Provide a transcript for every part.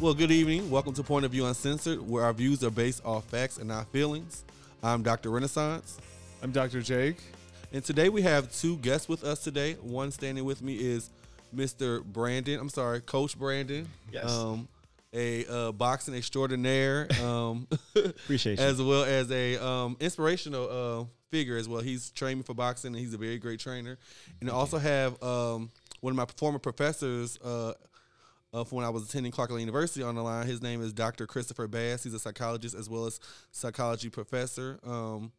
Well, good evening. Welcome to Point of View Uncensored, where our views are based off facts and not feelings. I'm Dr. Renaissance. I'm Dr. Jake. And today we have two guests with us today. One standing with me is Mr. Brandon. I'm sorry, Coach Brandon. Yes. Um, a uh, boxing extraordinaire. Um, Appreciate you. as well as a um, inspirational uh, figure as well. He's trained me for boxing, and he's a very great trainer. And I also have um, one of my former professors uh, uh, from when I was attending Clark Atlanta University on the line. His name is Dr. Christopher Bass. He's a psychologist as well as psychology professor. Um,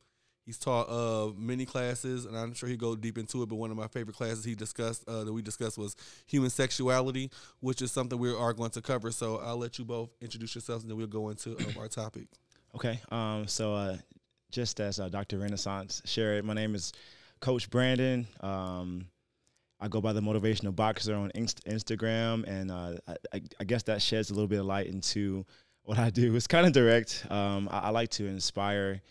he's taught uh, many classes, and I'm sure he'll go deep into it. But one of my favorite classes he discussed uh, that we discussed was human sexuality, which is something we are going to cover. So I'll let you both introduce yourselves, and then we'll go into um, our topic. Okay. Um, so, uh, just as uh, Dr. Renaissance shared, my name is Coach Brandon. Um, I go by the motivational boxer on Inst- Instagram, and uh, I, I, guess that sheds a little bit of light into what I do. It's kind of direct. Um, I, I, like to inspire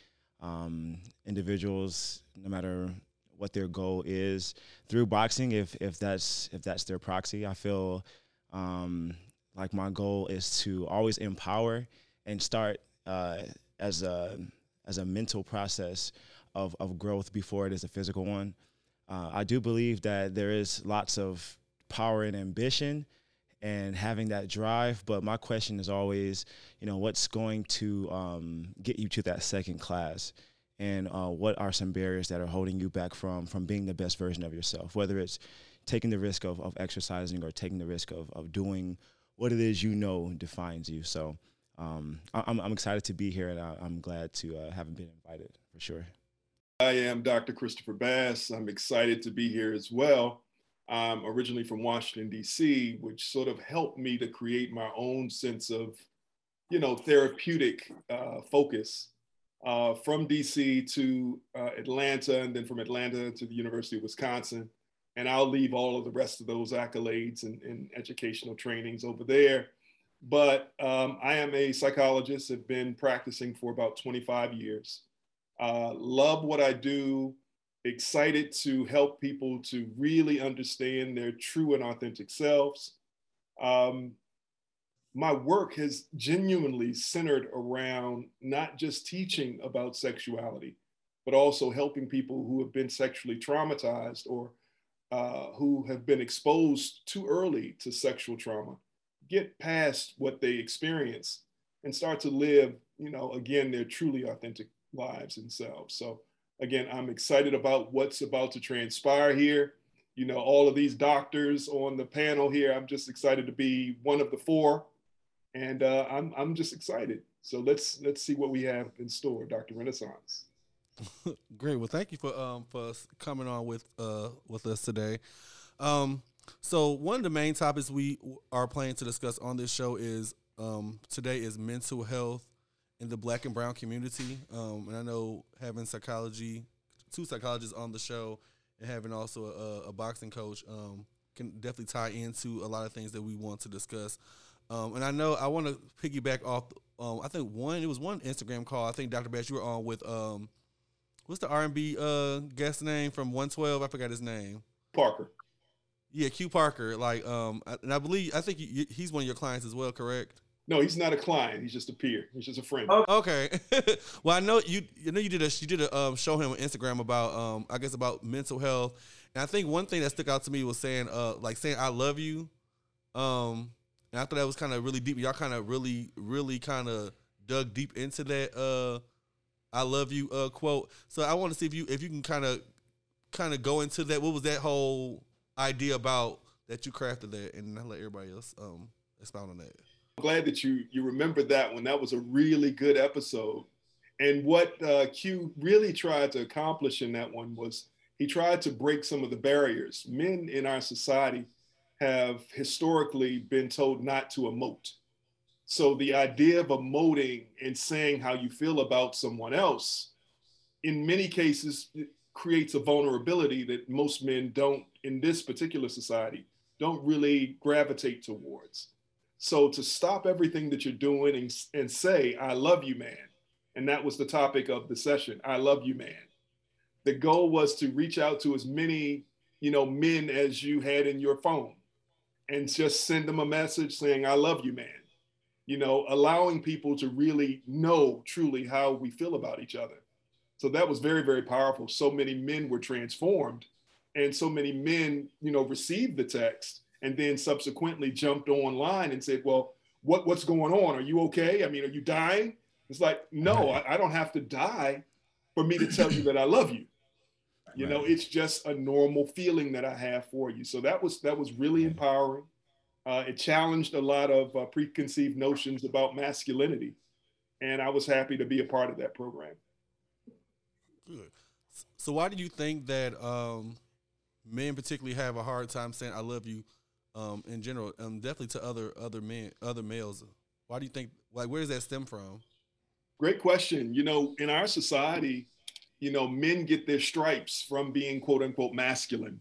um, individuals, no matter what their goal is, through boxing. If if that's if that's their proxy, I feel um, like my goal is to always empower and start uh, as a as a mental process of of growth before it is a physical one. Uh, I do believe that there is lots of power and ambition and having that drive. But my question is always, you know, what's going to um, get you to that second class? And uh, what are some barriers that are holding you back from from being the best version of yourself? Whether it's taking the risk of, of exercising or taking the risk of, of doing what it is you know defines you. So um, I, am I'm excited to be here, and I, am glad to uh, have been invited for sure. I am Dr. Christopher Bass. I'm excited to be here as well. I'm originally from Washington, D.C., which sort of helped me to create my own sense of, you know, therapeutic uh, focus uh, from D.C. to uh, Atlanta, and then from Atlanta to the University of Wisconsin. And I'll leave all of the rest of those accolades and, and educational trainings over there. But um, I am a psychologist, have been practicing for about 25 years. Uh, love what I do, excited to help people to really understand their true and authentic selves. Um, my work has genuinely centered around not just teaching about sexuality, but also helping people who have been sexually traumatized or uh, who have been exposed too early to sexual trauma get past what they experience and start to live, you know, again, their truly authentic lives themselves. So again, I'm excited about what's about to transpire here. You know, all of these doctors on the panel here, I'm just excited to be one of the four. And uh, I'm, I'm just excited. So let's let's see what we have in store, Dr. Renaissance. Great. Well, thank you for um for coming on with uh with us today. Um, so one of the main topics we are planning to discuss on this show is um today is mental health in the black and brown community. Um, and I know having psychology, two psychologists on the show, and having also a, a boxing coach um, can definitely tie into a lot of things that we want to discuss. Um, and I know I want to piggyback off. Um, I think one it was one Instagram call. I think Dr. Bass you were on with um, what's the R and B uh, guest name from One Twelve? I forgot his name. Parker. Yeah, Q Parker. Like, um, and I believe I think he's one of your clients as well. Correct? No, he's not a client. He's just a peer. He's just a friend. Okay. well, I know you. You know you did a you did a um, show him on Instagram about um I guess about mental health, and I think one thing that stuck out to me was saying uh like saying I love you, um, and I thought that was kind of really deep. Y'all kind of really really kind of dug deep into that uh I love you uh quote. So I want to see if you if you can kind of kind of go into that. What was that whole idea about that you crafted that, and I'll let everybody else um expound on that glad that you you remembered that one. That was a really good episode. And what uh, Q really tried to accomplish in that one was he tried to break some of the barriers. Men in our society have historically been told not to emote. So the idea of emoting and saying how you feel about someone else, in many cases, creates a vulnerability that most men don't, in this particular society, don't really gravitate towards. So to stop everything that you're doing and, and say, I love you, man. And that was the topic of the session. I love you, man. The goal was to reach out to as many, you know, men as you had in your phone and just send them a message saying, I love you, man. you know, allowing people to really know truly how we feel about each other. So that was very, very powerful. So many men were transformed and so many men, you know, received the text and then subsequently jumped online and said, well, what, what's going on? Are you okay? I mean, are you dying? It's like, no, I, I don't have to die for me to tell you that I love you. You right. know, it's just a normal feeling that I have for you. So that was that was really empowering. Uh, it challenged a lot of uh, preconceived notions about masculinity, and I was happy to be a part of that program. Good. So why do you think that um, men particularly have a hard time saying "I love you" um, in general, um, definitely to other other men, other males? Why do you think? Like, where does that stem from? Great question. You know, in our society, you know, men get their stripes from being quote unquote masculine.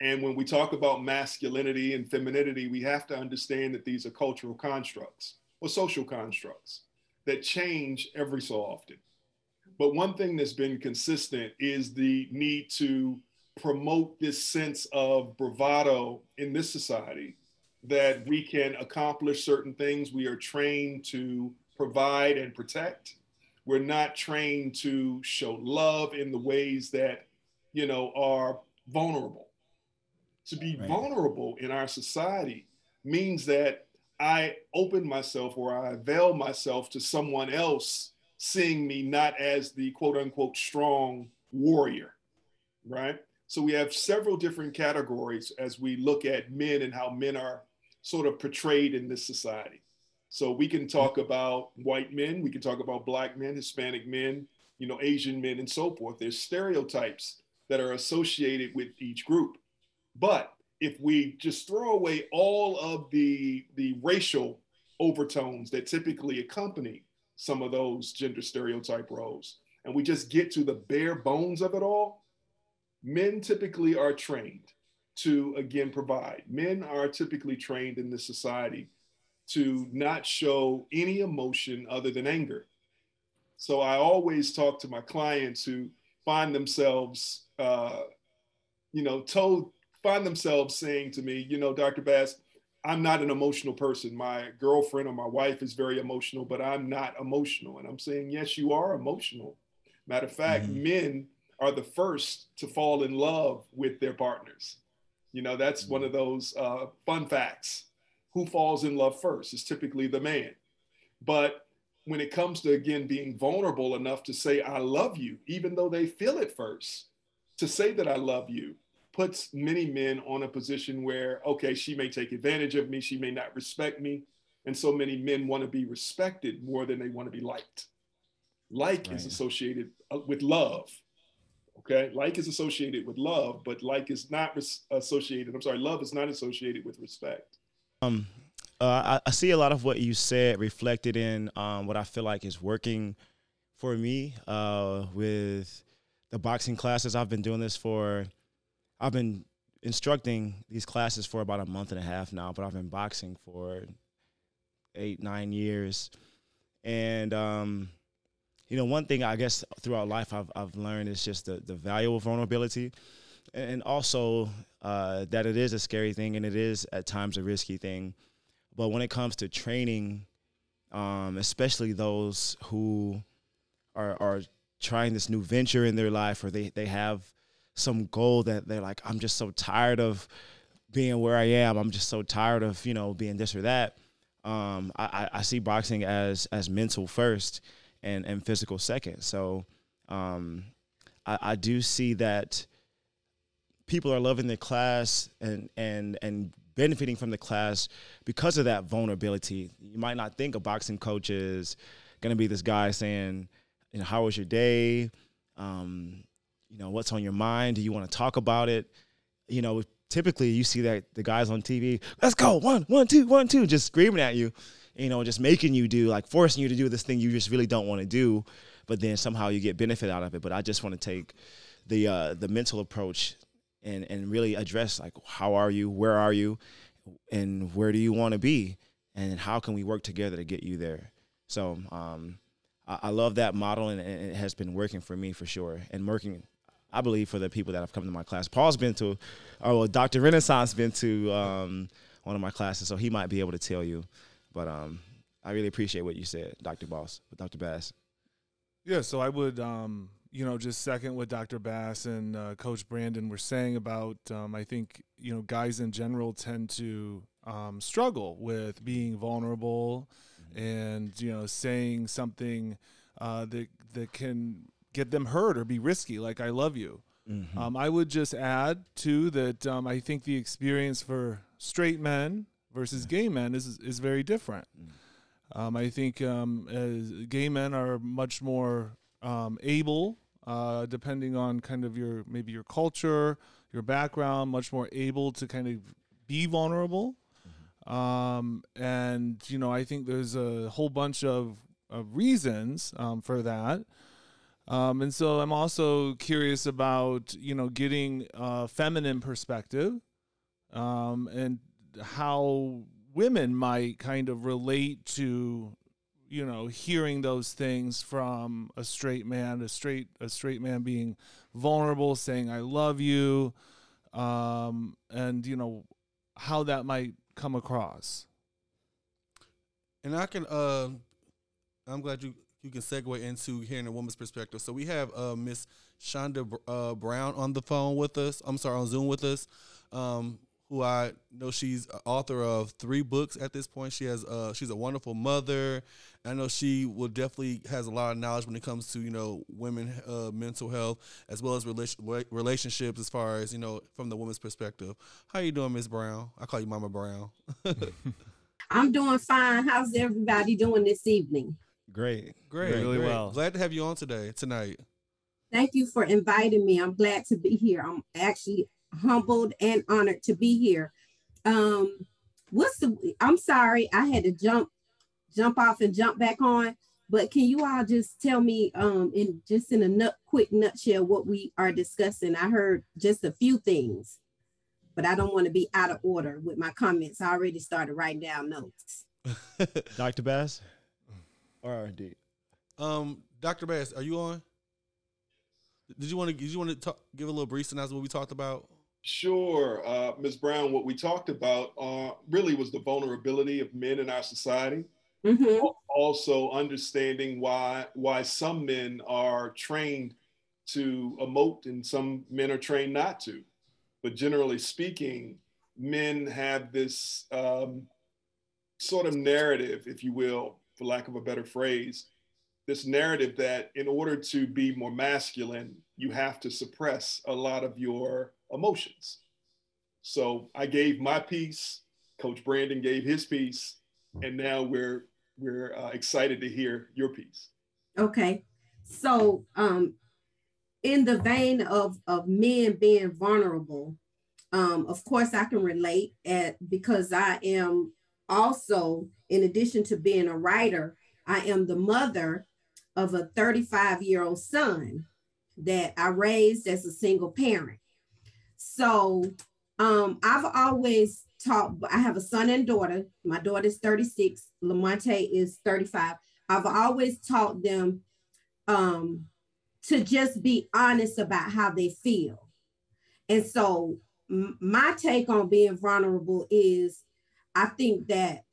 And when we talk about masculinity and femininity, we have to understand that these are cultural constructs or social constructs that change every so often. But one thing that's been consistent is the need to promote this sense of bravado in this society that we can accomplish certain things we are trained to provide and protect. We're not trained to show love in the ways that, you know, are vulnerable. To be right. vulnerable in our society means that I open myself or I avail myself to someone else seeing me not as the quote unquote strong warrior, right? So we have several different categories as we look at men and how men are sort of portrayed in this society. So we can talk about white men, we can talk about black men, Hispanic men, you know, Asian men, and so forth. There's stereotypes that are associated with each group. But if we just throw away all of the, the racial overtones that typically accompany some of those gender stereotype roles, and we just get to the bare bones of it all, men typically are trained to, again, provide. Men are typically trained in this society to not show any emotion other than anger. So I always talk to my clients who find themselves, uh, you know, told, find themselves saying to me, you know, Dr. Bass, I'm not an emotional person. My girlfriend or my wife is very emotional, but I'm not emotional. And I'm saying, yes, you are emotional. Matter of fact, mm-hmm. men are the first to fall in love with their partners. You know, that's mm-hmm. one of those uh, fun facts who falls in love first is typically the man. But when it comes to, again, being vulnerable enough to say, I love you, even though they feel it first, to say that I love you puts many men on a position where, okay, she may take advantage of me, she may not respect me. And so many men want to be respected more than they want to be liked. Like right. is associated uh, with love. Okay. Like is associated with love, but like is not associated. I'm sorry, love is not associated with respect. Um, uh, I, I, see a lot of what you said reflected in um, what I feel like is working for me uh, with the boxing classes. I've been doing this for, I've been instructing these classes for about a month and a half now, but I've been boxing for eight, nine years. And, um, you know, one thing I guess throughout life I've, I've learned is just the, the value of vulnerability and also uh, that it is a scary thing and it is at times a risky thing. But when it comes to training, um, especially those who are are trying this new venture in their life or they, they have some goal that they're like, I'm just so tired of being where I am. I'm just so tired of, you know, being this or that. Um, I, I see boxing as as mental first and, and physical second. So um, I, I do see that people are loving the class and and and benefiting from the class because of that vulnerability. You might not think a boxing coach is going to be this guy saying, you know, how was your day? Um, you know, what's on your mind? Do you want to talk about it? You know, typically you see that the guys on TV, let's go, one, one, two, one, two, just screaming at you, you know, just making you do, like forcing you to do this thing you just really don't want to do, but then somehow you get benefit out of it. But I just want to take the uh, the mental approach and and really address like how are you, where are you, and where do you want to be, and how can we work together to get you there. So um, I, I, love that model, and, and, it has been working for me for sure, and working. I believe for the people that have come to my class. Paul's been to, oh, Dr. Renaissance been to um, one of my classes, so he might be able to tell you. But um, I really appreciate what you said, Dr. Boss, with Dr. Bass. Yeah, so I would, um, you know, just second what Dr. Bass and uh, Coach Brandon were saying about. Um, I think you know, guys in general tend to um, struggle with being vulnerable mm-hmm. and you know saying something uh, that that can get them hurt or be risky, like "I love you." Mm-hmm. Um, I would just add too that um, I think the experience for straight men versus gay men is is very different. Mm. Um, I think um, gay men are much more um, able, uh, depending on kind of your maybe your culture, your background, much more able to kind of be vulnerable. Mm-hmm. Um, and you know, I think there's a whole bunch of, of reasons um, for that. Um, and so I'm also curious about you know getting a feminine perspective um, and how women might kind of relate to you know hearing those things from a straight man a straight a straight man being vulnerable saying i love you um, and you know how that might come across and i can uh i'm glad you you can segue into hearing a woman's perspective. So we have uh, Miss Shunda uh, Brown on the phone with us. I'm sorry, on Zoom with us. Um, who I know she's author of three books at this point. She has uh, she's a wonderful mother. I know she will definitely has a lot of knowledge when it comes to you know women uh, mental health as well as relation, relationships as far as you know from the woman's perspective. How you doing, Miss Brown? I call you Mama Brown. I'm doing fine. How's everybody doing this evening? Great. Great. Really great. well. Glad to have you on today, tonight. Thank you for inviting me. I'm glad to be here. I'm actually humbled and honored to be here. Um, what's the I'm sorry, I had to jump, jump off and jump back on. But can you all just tell me um in just in a nut quick nutshell what we are discussing? I heard just a few things, but I don't want to be out of order with my comments. I already started writing down notes. Dr. Bass? R&D. Um, Dr. Bass, are you on? Did you want to? Did you want to talk, give a little brief synopsis what we talked about? Sure, uh, Ms. Brown. What we talked about uh, really was the vulnerability of men in our society. Mm-hmm. Also, understanding why why some men are trained to emote and some men are trained not to. But generally speaking, men have this um, sort of narrative, if you will, for lack of a better phrase, this narrative that in order to be more masculine, you have to suppress a lot of your emotions. So I gave my piece, Coach Brandon gave his piece, and now we're we're uh, excited to hear your piece. Okay, so um, in the vein of of men being vulnerable, um, of course I can relate at because I am also, in addition to being a writer, I am the mother of a 35 year old son that I raised as a single parent. So um, I've always taught, I have a son and daughter. My daughter is 36, Lamonte is 35. I've always taught them um, to just be honest about how they feel. And so m- my take on being vulnerable is I think that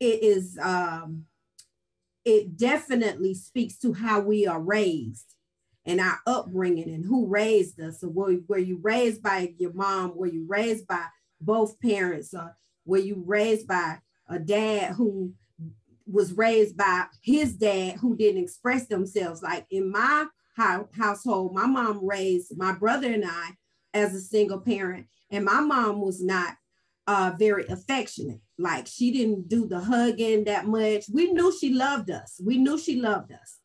it is um, it definitely speaks to how we are raised and our upbringing and who raised us. So were, were you raised by your mom? Were you raised by both parents? Or were you raised by a dad who was raised by his dad who didn't express themselves? Like in my household, my mom raised my brother and I as a single parent, and my mom was not uh, very affectionate. Like she didn't do the hugging that much. We knew she loved us. We knew she loved us,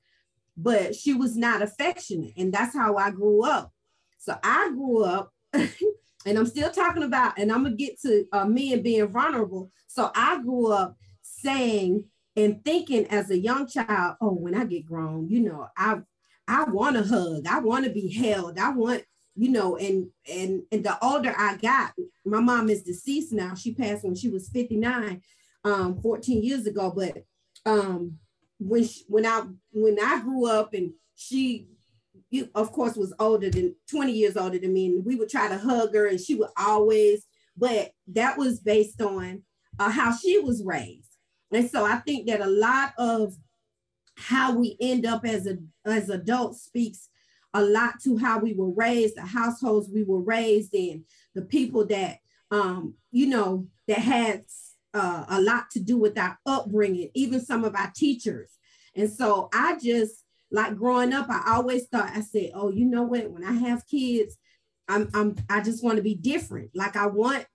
but she was not affectionate. And that's how I grew up. So I grew up, and I'm still talking about, and I'm gonna get to uh, me and being vulnerable. So I grew up saying and thinking as a young child, oh, when I get grown, you know, I I want a hug. I want to be held. I want you know, and and and the older I got, my mom is deceased now. She passed when she was 59, um, 14 years ago. But um, when she, when I when I grew up and she, you, of course, was older than 20 years older than me, and we would try to hug her, and she would always. But that was based on uh, how she was raised. and so I think that a lot of how we end up as a as adults speaks a lot to how we were raised, the households we were raised in, the people that um, you know that had uh, a lot to do with our upbringing, even some of our teachers. And so I just like growing up, I always thought I said, "Oh, you know what? When I have kids, I'm I'm I just want to be different. Like I want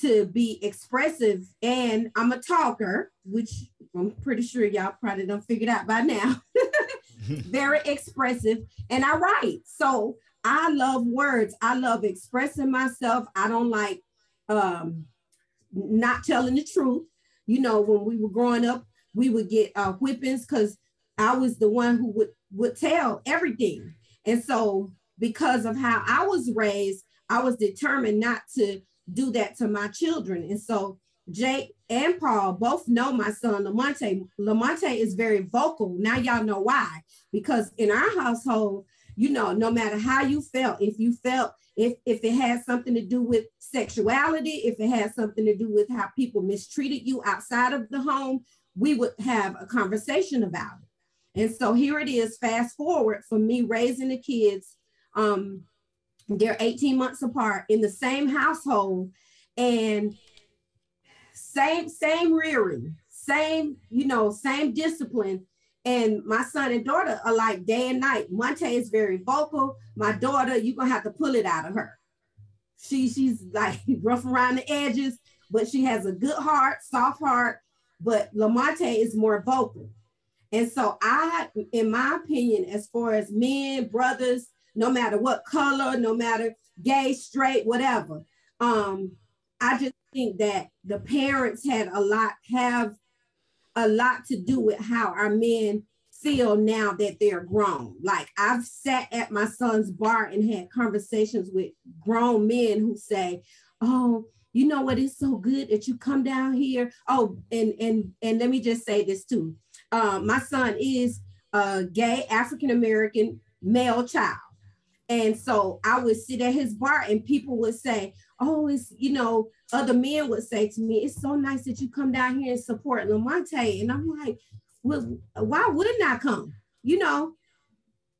to be expressive, and I'm a talker, which I'm pretty sure y'all probably don't figured out by now. Very expressive, and I write. So I love words. I love expressing myself. I don't like um not telling the truth. You know, when we were growing up, we would get uh, whippings because I was the one who would would tell everything. And so, because of how I was raised, I was determined not to do that to my children. And so, Jake and Paul both know my son Lamonte. Lamonte is very vocal. Now y'all know why. Because in our household, you know, no matter how you felt, if you felt if if it has something to do with sexuality, if it has something to do with how people mistreated you outside of the home, we would have a conversation about it. And so here it is, fast forward for me raising the kids. Um, they're 18 months apart in the same household and same, same rearing, same, you know, same discipline. And my son and daughter are like day and night. Monte is very vocal. My daughter, you're gonna have to pull it out of her. She she's like rough around the edges, but she has a good heart, soft heart. But Lamonte is more vocal. And so I, in my opinion, as far as men, brothers, no matter what color, no matter gay, straight, whatever, um, I just think that the parents had a lot have a lot to do with how our men feel now that they're grown. Like I've sat at my son's bar and had conversations with grown men who say, "Oh, you know what? It's so good that you come down here." Oh, and and and let me just say this too. Um, my son is a gay African American male child. And so I would sit at his bar and people would say, Oh, it's, you know, other men would say to me, It's so nice that you come down here and support Lamonte. And I'm like, Well, why wouldn't I come? You know,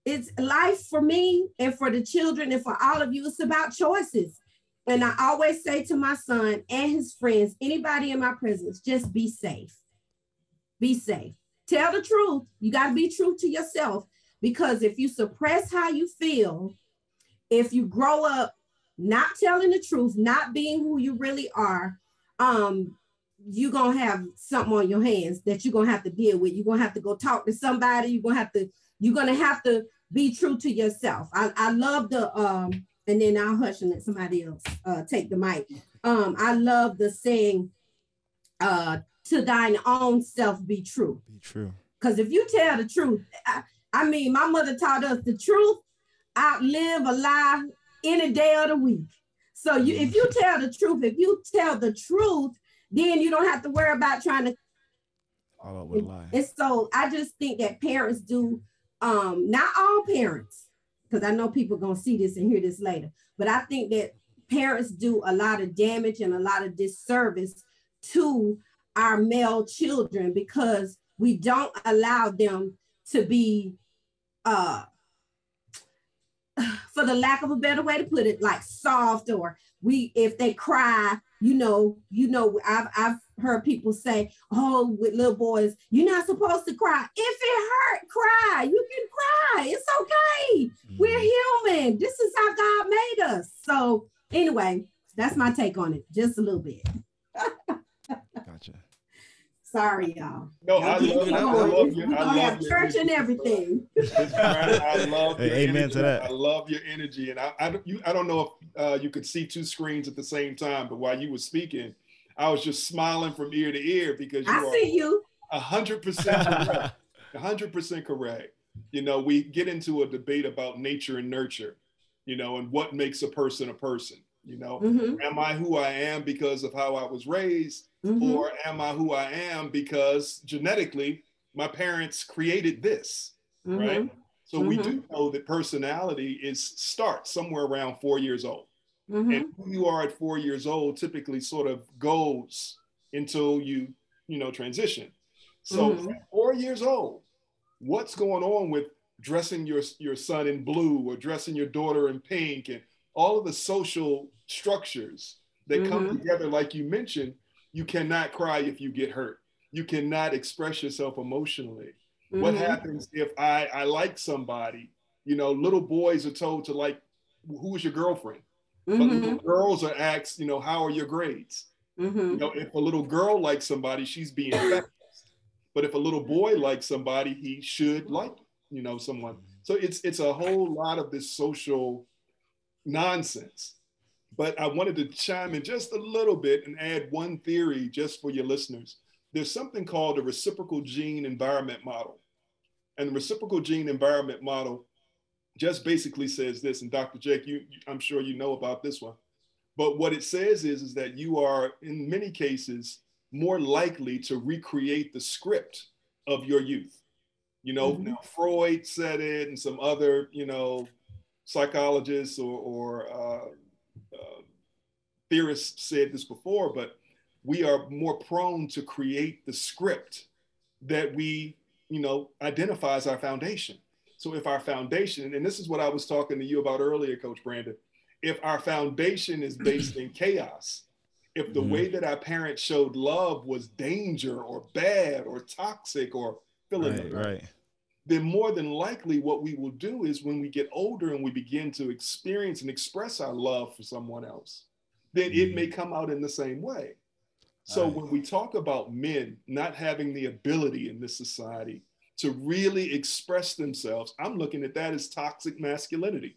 it's life for me and for the children and for all of you. It's about choices. And I always say to my son and his friends, anybody in my presence, just be safe. Be safe. Tell the truth. You got to be true to yourself because if you suppress how you feel, if you grow up not telling the truth, not being who you really are, um, you're gonna have something on your hands that you're gonna have to deal with. You're gonna have to go talk to somebody, you're gonna have to, you're gonna have to be true to yourself. I, I love the um, and then I'll hush and let somebody else uh take the mic. Um, I love the saying, uh, to thine own self be true. Be true. Because if you tell the truth, I, I mean, my mother taught us the truth outlive a lie any day of the week. So you, if you tell the truth, if you tell the truth, then you don't have to worry about trying to. All a lie. And so I just think that parents do, um, not all parents, because I know people gonna see this and hear this later, but I think that parents do a lot of damage and a lot of disservice to our male children because we don't allow them to be uh for the lack of a better way to put it like soft or we if they cry you know you know i've i've heard people say oh with little boys you're not supposed to cry. If it hurt cry. You can cry. It's okay. Mm-hmm. we're human. This is how god made us. So anyway that's my take on it just a little bit. Sorry, y'all. No, I love, we- I we We're gonna have your church and everything. I love Hey, your amen energy. to that. I love your energy, and I, I, don't- you, I don't know if uh, you could see two screens at the same time, but while you were speaking, I was just smiling from ear to ear because you I are see you. hundred percent correct. Hundred percent correct. You know, we get into a debate about nature and nurture, you know, and what makes a person a person. You know, Mhm, am I who I am because of how I was raised, mhm. or am I who I am because genetically my parents created this, right? Mhm, So we Mhm. do know that personality is starts somewhere around four years old, mhm. and who you are at four years old typically sort of goes until you, you know, transition. So Mhm. four years old, what's going on with dressing your your son in blue or dressing your daughter in pink and all of the social structures that come together, like you mentioned, you cannot cry if you get hurt. You cannot express yourself emotionally. What Mhm. happens if I, I like somebody? You know, little boys are told to like, who is your girlfriend? But Mhm. little girls are asked, you know, how are your grades? You Mhm. know, if a little girl likes somebody, she's being fast. But if a little boy likes somebody, he should like, you know, someone. So it's it's a whole lot of this social nonsense. But I wanted to chime in just a little bit and add one theory just for your listeners. There's something called the reciprocal gene environment model. And the reciprocal gene environment model just basically says this, and Dr. Jake, you, I'm sure you know about this one. But what it says is, is that you are, in many cases, more likely to recreate the script of your youth. You know, Mhm. now Freud said it, and some other, you know, psychologists or, or uh, theorists said this before, but we are more prone to create the script that we, you know, identify as our foundation. So if our foundation, and this is what I was talking to you about earlier, Coach Brandon, if our foundation is based in chaos, if the Mhm. way that our parents showed love was danger or bad or toxic or fill in the Right, right. then more than likely what we will do is when we get older and we begin to experience and express our love for someone else, then it Mhm. may come out in the same way. So Right. when we talk about men not having the ability in this society to really express themselves, I'm looking at that as toxic masculinity,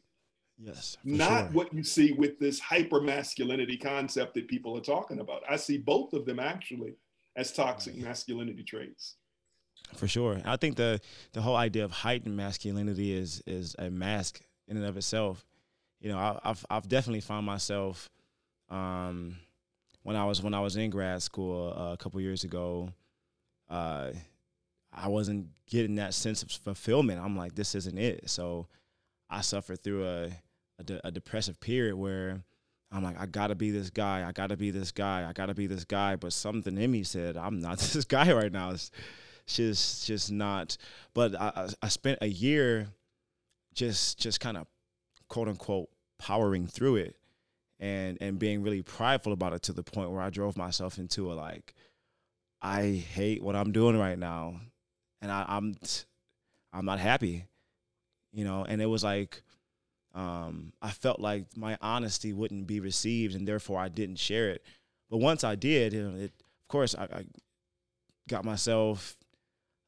Yes. not sure. what you see with this hyper masculinity concept that people are talking about. I see both of them actually as toxic masculinity traits. For sure. I think the the whole idea of heightened masculinity is is a mask in and of itself. You know, I, I've I've definitely found myself um, when I was when I was in grad school uh, a couple years ago. Uh, I wasn't getting that sense of fulfillment. I'm like, this isn't it. So I suffered through a a, de- a depressive period where I'm like, I gotta be this guy. I gotta be this guy. I gotta be this guy. But something in me said, I'm not this guy right now. It's just just not. But I, I- spent a year just just kind of quote unquote powering through it and and being really prideful about it to the point where I drove myself into a like I hate what I'm doing right now and I, I'm I'm not happy you know? And it was like um, I felt like my honesty wouldn't be received and therefore I didn't share it. But once I did you know, it, of course I, I got myself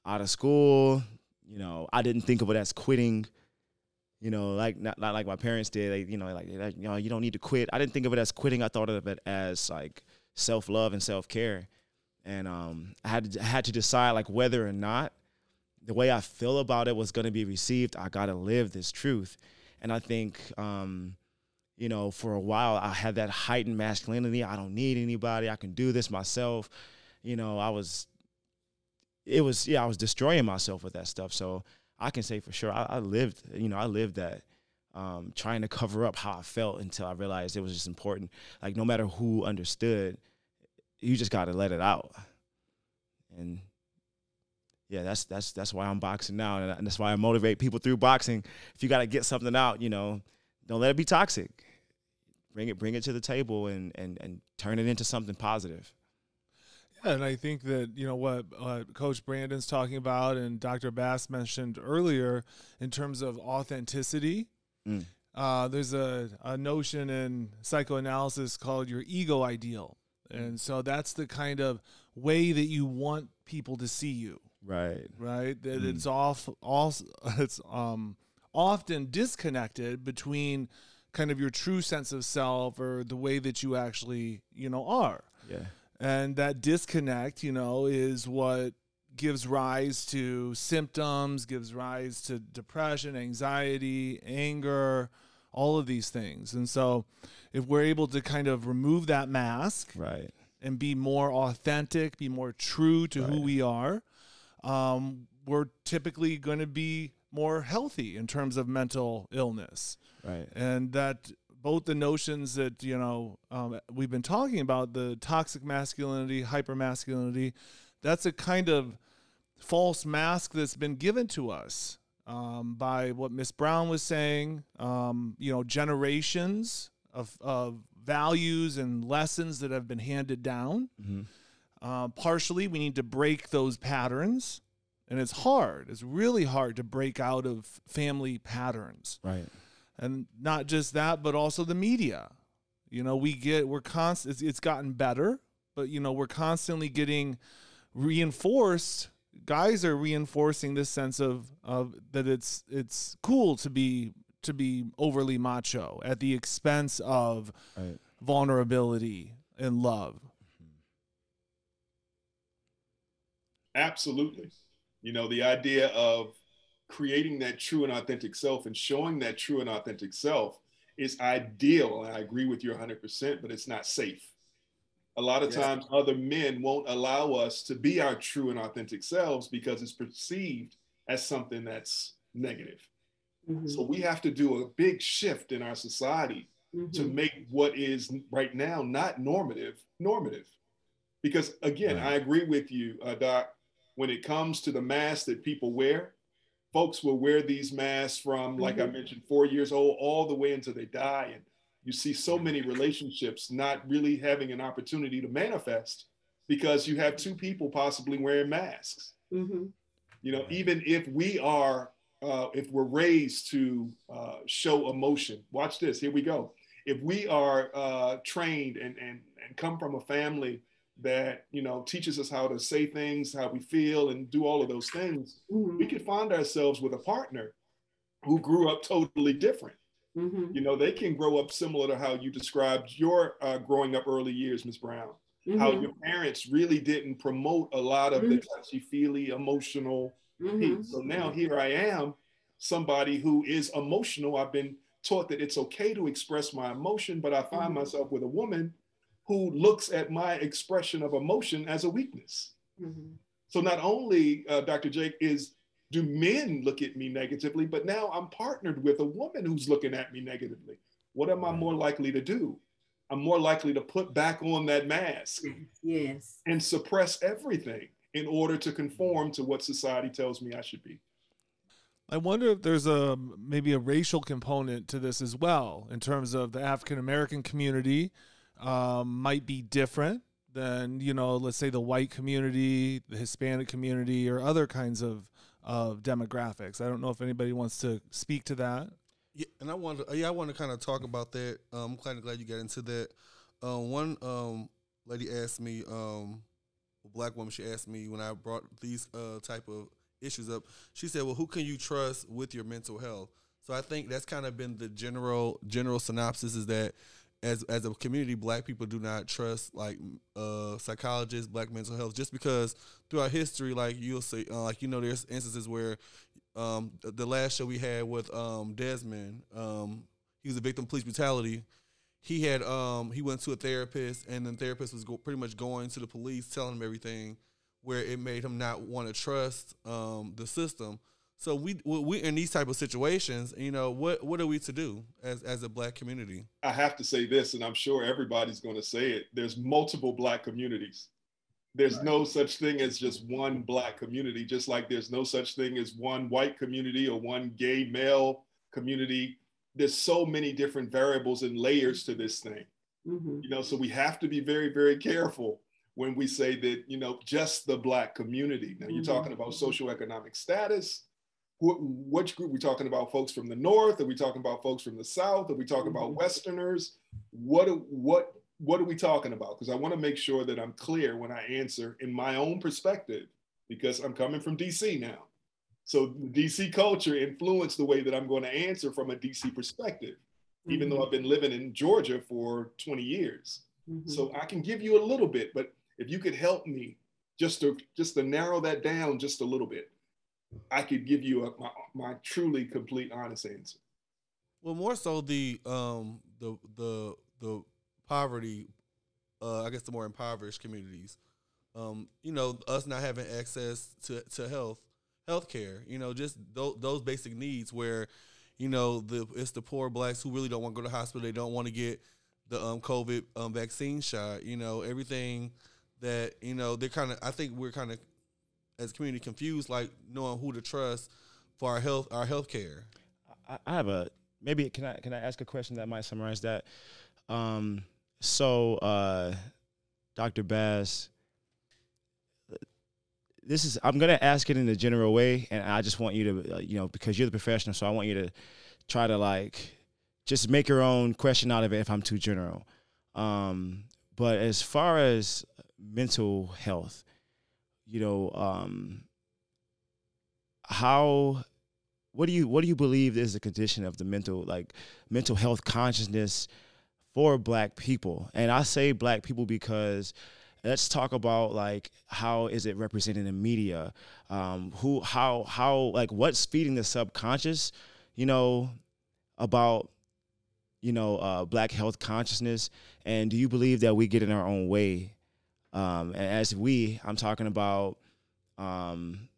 out of school you know? I didn't think of it as quitting you know, like not, not like my parents did. They, you know, like, like you know, you don't need to quit. I didn't think of it as quitting. I thought of it as like self love and self care. And um, I had to, I had to decide like whether or not the way I feel about it was going to be received. I got to live this truth. And I think, um, you know, for a while I had that heightened masculinity. I don't need anybody. I can do this myself. You know, I was, it was, yeah, I was destroying myself with that stuff. So I can say for sure I, I lived, you know, I lived that, um, trying to cover up how I felt until I realized it was just important. Like no matter who understood, you just got to let it out. And yeah, that's that's that's why I'm boxing now, and that's why I motivate people through boxing. If you got to get something out, you know, don't let it be toxic. Bring it, bring it to the table, and and and turn it into something positive. Yeah, and I think that you know what uh, Coach Brandon's talking about, and Dr. Bass mentioned earlier in terms of authenticity. Mm. Uh, there's a, a notion in psychoanalysis called your ego ideal, and so that's the kind of way that you want people to see you. Right. Right. That Mm. it's off. Also, it's um often disconnected between kind of your true sense of self or the way that you actually you know are. Yeah. And that disconnect, you know, is what gives rise to symptoms, gives rise to depression, anxiety, anger, all of these things. And so, if we're able to kind of remove that mask Right. and be more authentic, be more true to who we are, um, we're typically going to be more healthy in terms of mental illness Right. and that both the notions that you know um, we've been talking about the toxic masculinity hyper masculinity that's a kind of false mask that's been given to us um, by what Miss Brown was saying. Um, you know, generations of, of values and lessons that have been handed down. Mhm. Uh, partially, we need to break those patterns, and it's hard. It's really hard to break out of family patterns, Right. And not just that, but also the media. You know, we get we're constant. It's, it's gotten better, but you know, we're constantly getting reinforced. Guys are reinforcing this sense of of that it's it's cool to be to be overly macho at the expense of Right. vulnerability and love. Absolutely. You know, the idea of creating that true and authentic self and showing that true and authentic self is ideal. And I agree with you 100%, but it's not safe. A lot of Yes. times, other men won't allow us to be our true and authentic selves because it's perceived as something that's negative. Mhm, So we have to do a big shift in our society to mhm, make what is right now not normative normative because again Right. i agree with you uh, doc when it comes to the mask that people wear folks will wear these masks from like i Mhm. mentioned four years old all the way until they die. And you see so many relationships not really having an opportunity to manifest because you have two people possibly wearing masks. Mhm, you know even if we are uh, if we're raised to uh, show emotion watch this here we go. If we are uh, trained and, and and come from a family that you know teaches us how to say things how we feel and do all of those things mhm, we could find ourselves with a partner who grew up totally different mhm, you know they can grow up similar to how you described your uh, growing up early years miss brown how mhm, your parents really didn't promote a lot of the Mhm. touchy feely emotional piece. So now here I am, somebody who is emotional. I've been taught that it's okay to express my emotion, but I find Mhm. myself with a woman who looks at my expression of emotion as a weakness. mhm. So not only, uh, Dr. Jake, is do men look at me negatively, but now I'm partnered with a woman who's looking at me negatively. What am I more likely to do? I'm more likely to put back on that mask Yes. and suppress everything in order to conform to what society tells me I should be. I wonder if there's a maybe a racial component to this as well, in terms of the African American community um, might be different than you know, let's say the white community, the Hispanic community, or other kinds of of demographics. I don't know if anybody wants to speak to that. Yeah, and I want to, yeah, I want to kind of talk about that. Um, I'm kind of glad you got into that. Um, one um, lady asked me, um, a black woman, she asked me when I brought these uh, type of issues up. She said, "Well, who can you trust with your mental health?" So I think that's kind of been the general general synopsis is that as as a community, black people do not trust like uh, psychologists, black mental health, just because throughout history, like you'll see, uh, like you know, there's instances where um, the, last show we had with um, Desmond, um, he was a victim of police brutality. He had um, he went to a therapist, and the therapist was go, pretty much going to the police, telling him everything, where it made him not want to trust um, the system. So we we in these type of situations, you know, what what are we to do as as a black community? I have to say this, and I'm sure everybody's going to say it. There's multiple black communities. There's no such thing as just one black community, just like there's no such thing as one white community or one gay male community. There's so many different variables and layers to this thing. Mhm. You know, so we have to be very, very careful when we say that, you know, just the black community. Now you're Mhm. talking about socioeconomic status. What, which group we talking about? Folks from the north? Are we talking about folks from the south? Are we talking about Mhm. Westerners? What what what are we talking about? Because I want to make sure that I'm clear when I answer in my own perspective, because I'm coming from DC now. So DC culture influenced the way that I'm going to answer from a DC perspective, even though I've been living in Georgia for 20 years. Mhm. So I can give you a little bit, but if you could help me just to just to narrow that down just a little bit, I could give you a, my, my truly complete honest answer. Well, more so the um the the the poverty, uh, I guess the more impoverished communities. Um, you know, us not having access to to health, health care. You know, just those those basic needs where, you know, the it's the poor blacks who really don't want to go to the hospital. They don't want to get the um COVID um vaccine shot. You know, everything that you know they're kind of. I think we're kind of. As community confused, like knowing who to trust for our health our health care. I, I have a maybe can I can I ask a question that might summarize that? Um, so, uh, Dr. Bass, this is I'm gonna ask it in a general way, and I just want you to, uh, you know, because you're the professional, so I want you to try to like just make your own question out of it if I'm too general. Um, but as far as mental health, you know, um, how what do you what do you believe is the condition of the mental like mental health consciousness for black people? And i say black people because let's talk about like how is it represented in media? Um, who how how like what's feeding the subconscious you know about you know uh, black health consciousness? And do you believe that we get in our own way um, and as we i'm talking about um,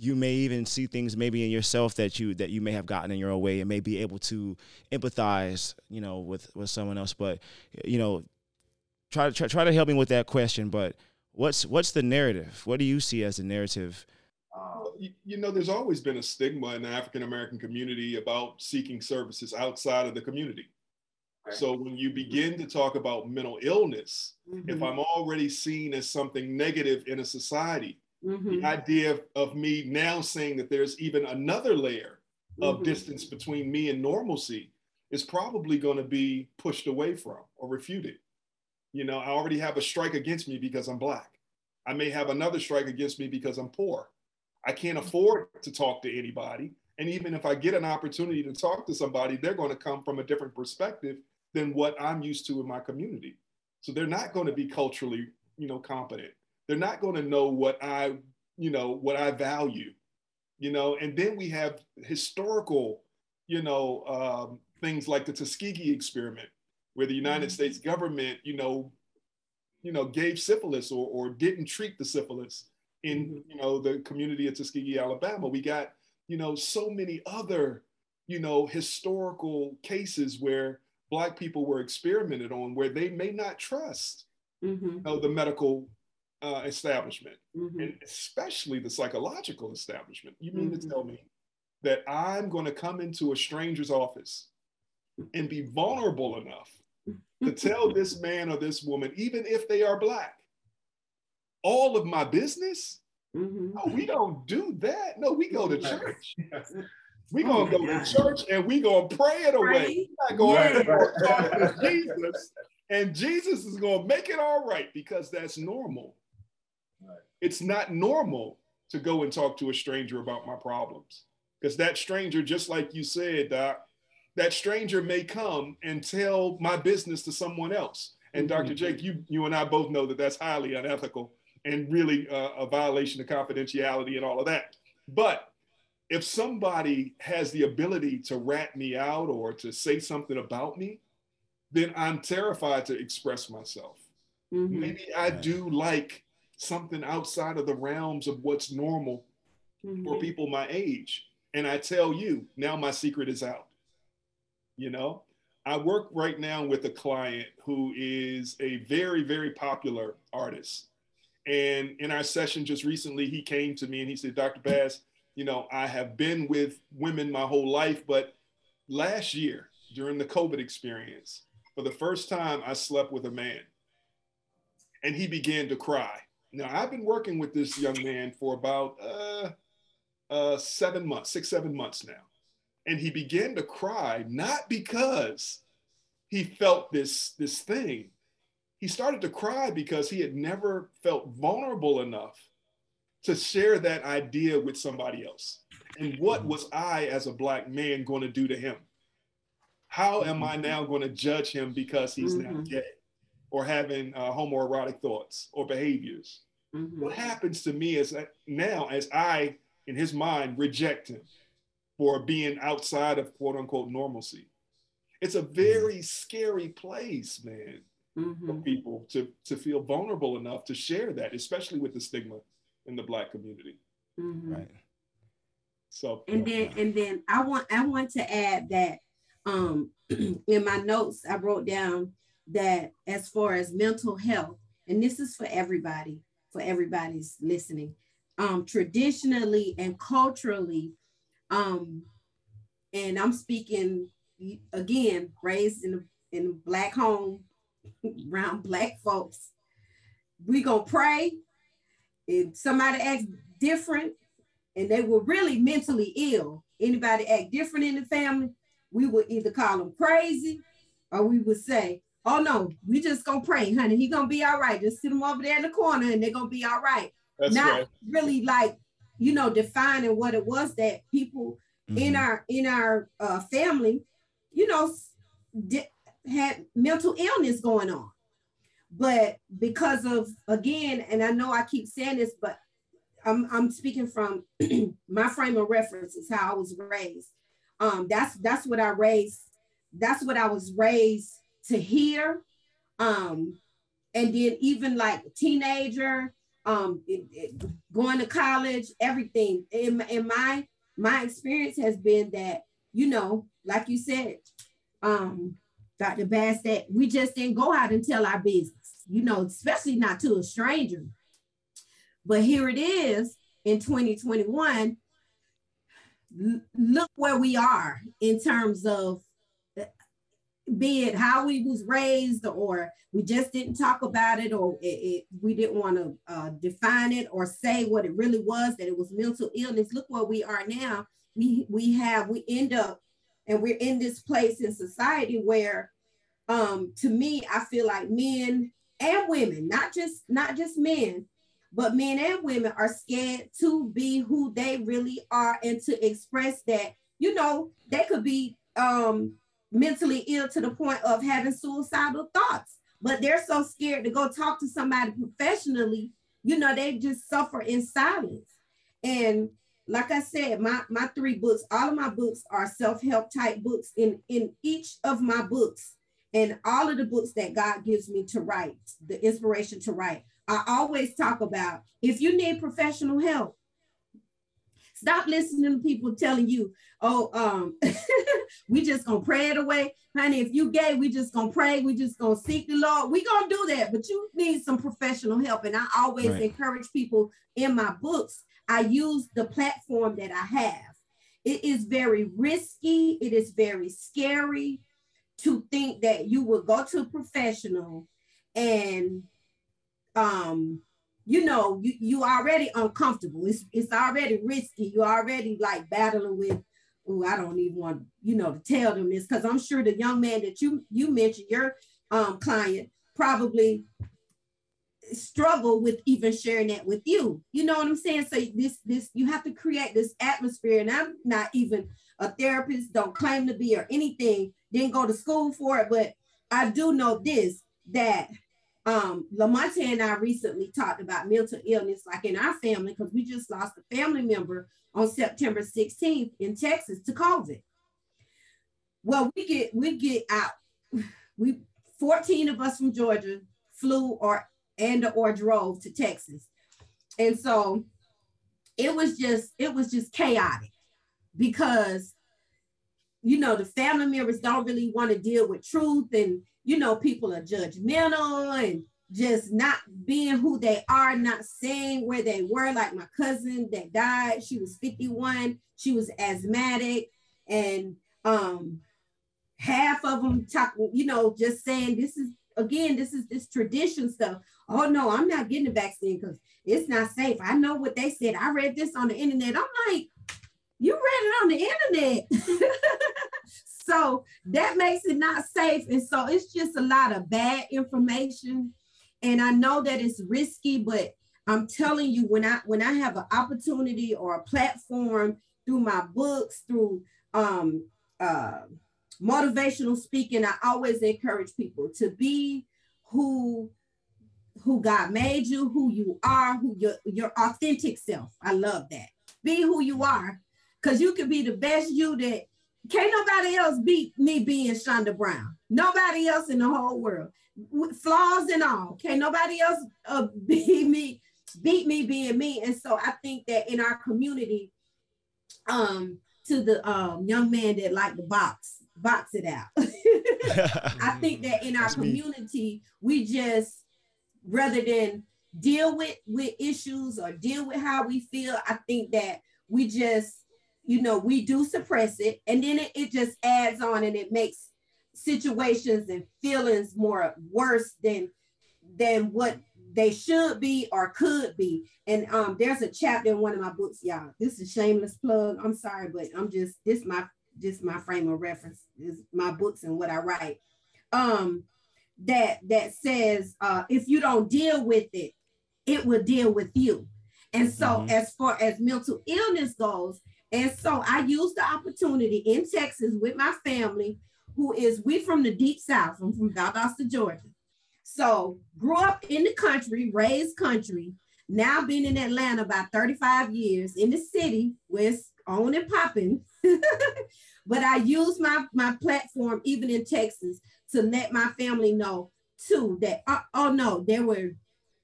you may even see things maybe in yourself that you that you may have gotten in your own way and may be able to empathize you know with with someone else. But you know try to try, try to help me with that question. But what's what's the narrative? What do you see as the narrative? Uh, you, you, know there's always been a stigma in the african american community about seeking services outside of the community so when you begin to talk about mental illness mm-hmm. if i'm already seen as something negative in a society Mm-hmm. The idea of, of, me now saying that there's even another layer of mm-hmm. distance between me and normalcy is probably going to be pushed away from or refuted. You know, I already have a strike against me because I'm Black. I may have another strike against me because I'm poor. I can't mm-hmm. afford to talk to anybody. And even if I get an opportunity to talk to somebody, they're going to come from a different perspective than what I'm used to in my community. So they're not going to be culturally, you know, competent they're not going to know what I, you know, what I value, you know. And then we have historical, you know, um, things like the Tuskegee experiment, where the United mm-hmm. States government, you know, you know, gave syphilis or, or didn't treat the syphilis in, mm-hmm. you know, the community of Tuskegee, Alabama. We got, you know, so many other, you know, historical cases where Black people were experimented on where they may not trust, mm-hmm. you know, the medical uh, establishment, mm-hmm. and especially the psychological establishment. You mean mm-hmm. to tell me that I'm going to come into a stranger's office and be vulnerable enough to tell this man or this woman, even if they are black, all of my business? Mm-hmm. No, we don't do that. No, we go to church. We gonna oh, go God. to church and we gonna pray it away. We're not going yeah. to Jesus, and Jesus is gonna make it all right because that's normal. Right. It's not normal to go and talk to a stranger about my problems because that stranger, just like you said, Doc, that stranger may come and tell my business to someone else. And mm-hmm. Dr. Jake, you, you and I both know that that's highly unethical and really uh, a violation of confidentiality and all of that. But if somebody has the ability to rat me out or to say something about me, then I'm terrified to express myself. Mm-hmm. Maybe I do like something outside of the realms of what's normal mm-hmm. for people my age. And I tell you, now my secret is out. You know, I work right now with a client who is a very, very popular artist. And in our session just recently, he came to me and he said, Dr. Bass, you know, I have been with women my whole life, but last year during the COVID experience, for the first time, I slept with a man. And he began to cry. Now, I've been working with this young man for about uh, uh, seven months, six, seven months now. And he began to cry, not because he felt this, this thing. He started to cry because he had never felt vulnerable enough to share that idea with somebody else. And what was I, as a Black man, going to do to him? How am I now going to judge him because he's mm-hmm. now gay? or having uh, homoerotic thoughts or behaviors. Mm-hmm. What happens to me is now, as I, in his mind, reject him for being outside of quote unquote normalcy? It's a very mm-hmm. scary place, man, mm-hmm. for people to, to feel vulnerable enough to share that, especially with the stigma in the Black community. Mm-hmm. Right. So and then and then I want I want to add that um in my notes I wrote down that as far as mental health, and this is for everybody, for everybody's listening, um, traditionally and culturally, um, and I'm speaking again, raised in a, in a black home around black folks. We gonna pray. If somebody acts different and they were really mentally ill, anybody act different in the family, we would either call them crazy or we would say, oh no, we just gonna pray, honey. He gonna be all right. Just sit him over there in the corner and they're gonna be all right. That's Not right. really like, you know, defining what it was that people mm-hmm. in our in our uh, family, you know, di- had mental illness going on. But because of again, and I know I keep saying this, but I'm I'm speaking from my frame of reference is how I was raised. Um, that's that's what I raised. That's what I was raised to hear. Um, and then even like teenager, um, it, it, going to college, everything. In, in my my experience has been that you know, like you said, um, Dr. Bass, that we just didn't go out and tell our business. You know, especially not to a stranger. But here it is in 2021. Look where we are in terms of be it how we was raised or we just didn't talk about it or it, it, we didn't want to uh, define it or say what it really was that it was mental illness look where we are now we we have we end up and we're in this place in society where um to me i feel like men and women not just not just men but men and women are scared to be who they really are and to express that you know they could be um mentally ill to the point of having suicidal thoughts but they're so scared to go talk to somebody professionally you know they just suffer in silence. And like i said my my three books all of my books are self-help type books in in each of my books and all of the books that god gives me to write the inspiration to write I always talk about if you need professional help, stop listening to people telling you, oh, um, we just gonna pray it away. Honey, if you gay, we just gonna pray, we just gonna seek the Lord. We gonna do that, but you need some professional help. And I always right. encourage people in my books, I use the platform that I have. It is very risky, it is very scary to think that you would go to a professional and um you know you you already uncomfortable. It's it's already risky. You're already like battling with oh i don't even want you know to tell them this. Because i'm sure the young man that you you mentioned your um client probably struggle with even sharing that with you. You know what i'm saying? So this this you have to create this atmosphere and i'm not even a therapist don't claim to be or anything didn't go to school for it but i do know this that um, Lamonte and I recently talked about mental illness, like in our family, because we just lost a family member on September 16th in Texas to COVID. Well, we get we get out. We 14 of us from Georgia flew or and or drove to Texas. And so it was just it was just chaotic because you know the family members don't really want to deal with truth and you know, people are judgmental and just not being who they are, not saying where they were. Like my cousin that died, she was 51, she was asthmatic, and um half of them talking, you know, just saying this is again, this is this tradition stuff. Oh no, I'm not getting the vaccine because it's not safe. I know what they said. I read this on the internet. I'm like, you read it on the internet. So that makes it not safe. And so it's just a lot of bad information. And I know that it's risky, but I'm telling you, when I when I have an opportunity or a platform through my books, through um, uh, motivational speaking, I always encourage people to be who who God made you, who you are, who your your authentic self. I love that. Be who you are, because you can be the best you that can't nobody else beat me being Shunda Brown. Nobody else in the whole world, flaws and all. Can't nobody else uh, beat me, beat me being me. And so I think that in our community, um, to the um, young man that like to box, box it out. I think that in our That's community, me. we just rather than deal with with issues or deal with how we feel, I think that we just, you know, we do suppress it, and then it, it just adds on and it makes situations and feelings more worse than than what they should be or could be. And um, there's a chapter in one of my books, y'all. This is shameless plug. I'm sorry, but I'm just this my just my frame of reference is my books and what I write. Um, that that says uh, if you don't deal with it, it will deal with you. And so, mm-hmm. as far as mental illness goes, and so I used the opportunity in Texas with my family, who is we from the deep south. I'm from Valdosta, Georgia. So grew up in the country, raised country. Now been in Atlanta about 35 years in the city where it's on and popping. but I use my, my platform even in Texas to let my family know too that uh, oh no, there were,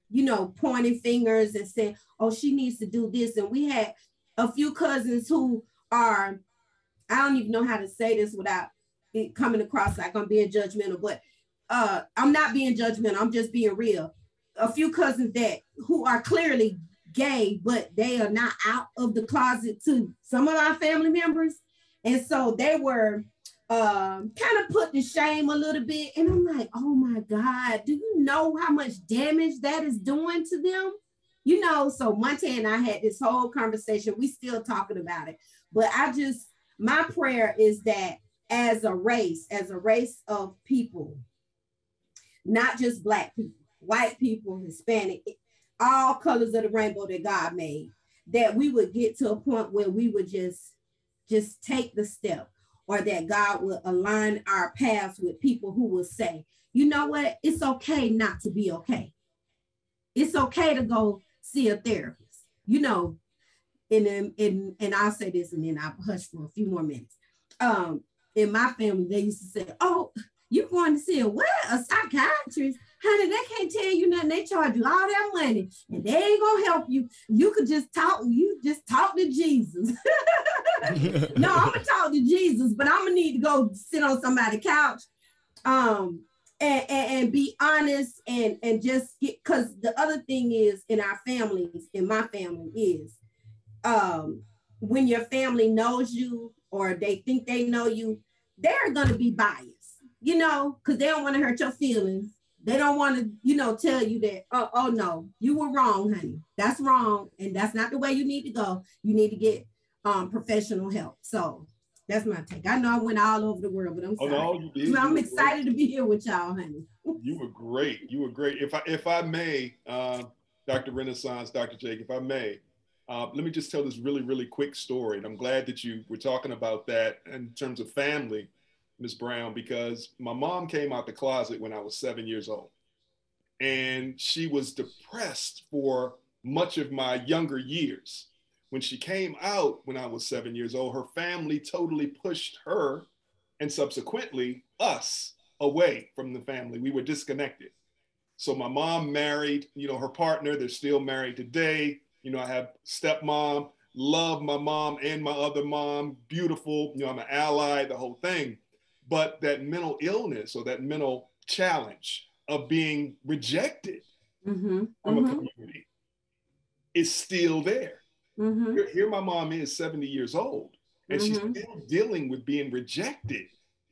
you know, pointing fingers and saying, oh, she needs to do this. And we had a few cousins who are, I don't even know how to say this without it coming across like I'm being judgmental, but uh, I'm not being judgmental. I'm just being real. A few cousins that who are clearly gay, but they are not out of the closet to some of our family members, and so they were um, kind of put to shame a little bit. And I'm like, oh my God, do you know how much damage that is doing to them? You know, so Monte and I had this whole conversation. We still talking about it, but I just my prayer is that as a race, as a race of people, not just black people, white people, Hispanic, all colors of the rainbow that God made, that we would get to a point where we would just just take the step or that God will align our paths with people who will say, you know what, it's okay not to be okay. It's okay to go see a therapist. You know, and then and, and I'll say this and then I'll hush for a few more minutes. Um, in my family, they used to say, Oh, you're going to see a what? A psychiatrist? Honey, they can't tell you nothing. They charge you all that money and they ain't gonna help you. You could just talk, you just talk to Jesus. no, I'm gonna talk to Jesus, but I'm gonna need to go sit on somebody's couch. Um, and, and, and, be honest and and just get because the other thing is in our families, in my family, is um when your family knows you or they think they know you, they're gonna be biased you know, because they don't want to hurt your feelings. They don't want to, you know, tell you that, oh, oh no, you were wrong, honey. That's wrong. And that's not the way you need to go. You need to get um, professional help. So that's my take. I know I went all over the world, but I'm sorry. Oh, no, you did. I'm excited great. to be here with y'all, honey. you were great. You were great. If I if I may, uh, Dr. Renaissance, Dr. Jake, if I may, uh, let me just tell this really, really quick story. And I'm glad that you were talking about that in terms of family. Miss Brown, because my mom came out the closet when I was seven years old. And she was depressed for much of my younger years. When she came out when I was seven years old, her family totally pushed her and subsequently us away from the family. We were disconnected. So my mom married, you know, her partner, they're still married today. You know, I have stepmom, love my mom and my other mom, beautiful, you know, I'm an ally, the whole thing but that mental illness or that mental challenge of being rejected mm-hmm. from mm-hmm. a community is still there. Mm-hmm. Here, here, my mom is 70 years old, and she's mm-hmm. still dealing with being rejected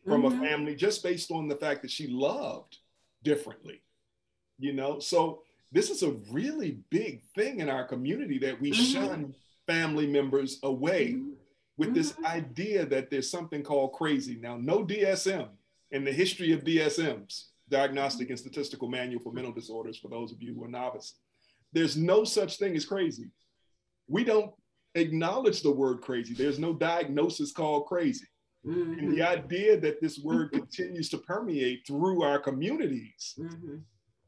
from a mm-hmm. family just based on the fact that she loved differently. You know, so this is a really big thing in our community that we mm-hmm. shun family members away with mm-hmm. this idea that there's something called crazy. Now, no DSM in the history of DSMs, Diagnostic and Statistical Manual for Mental Disorders, for those of you who are novice, there's no such thing as crazy. We don't acknowledge the word crazy. There's no diagnosis called crazy. Mm-hmm. And the idea that this word continues to permeate through our communities, mm-hmm.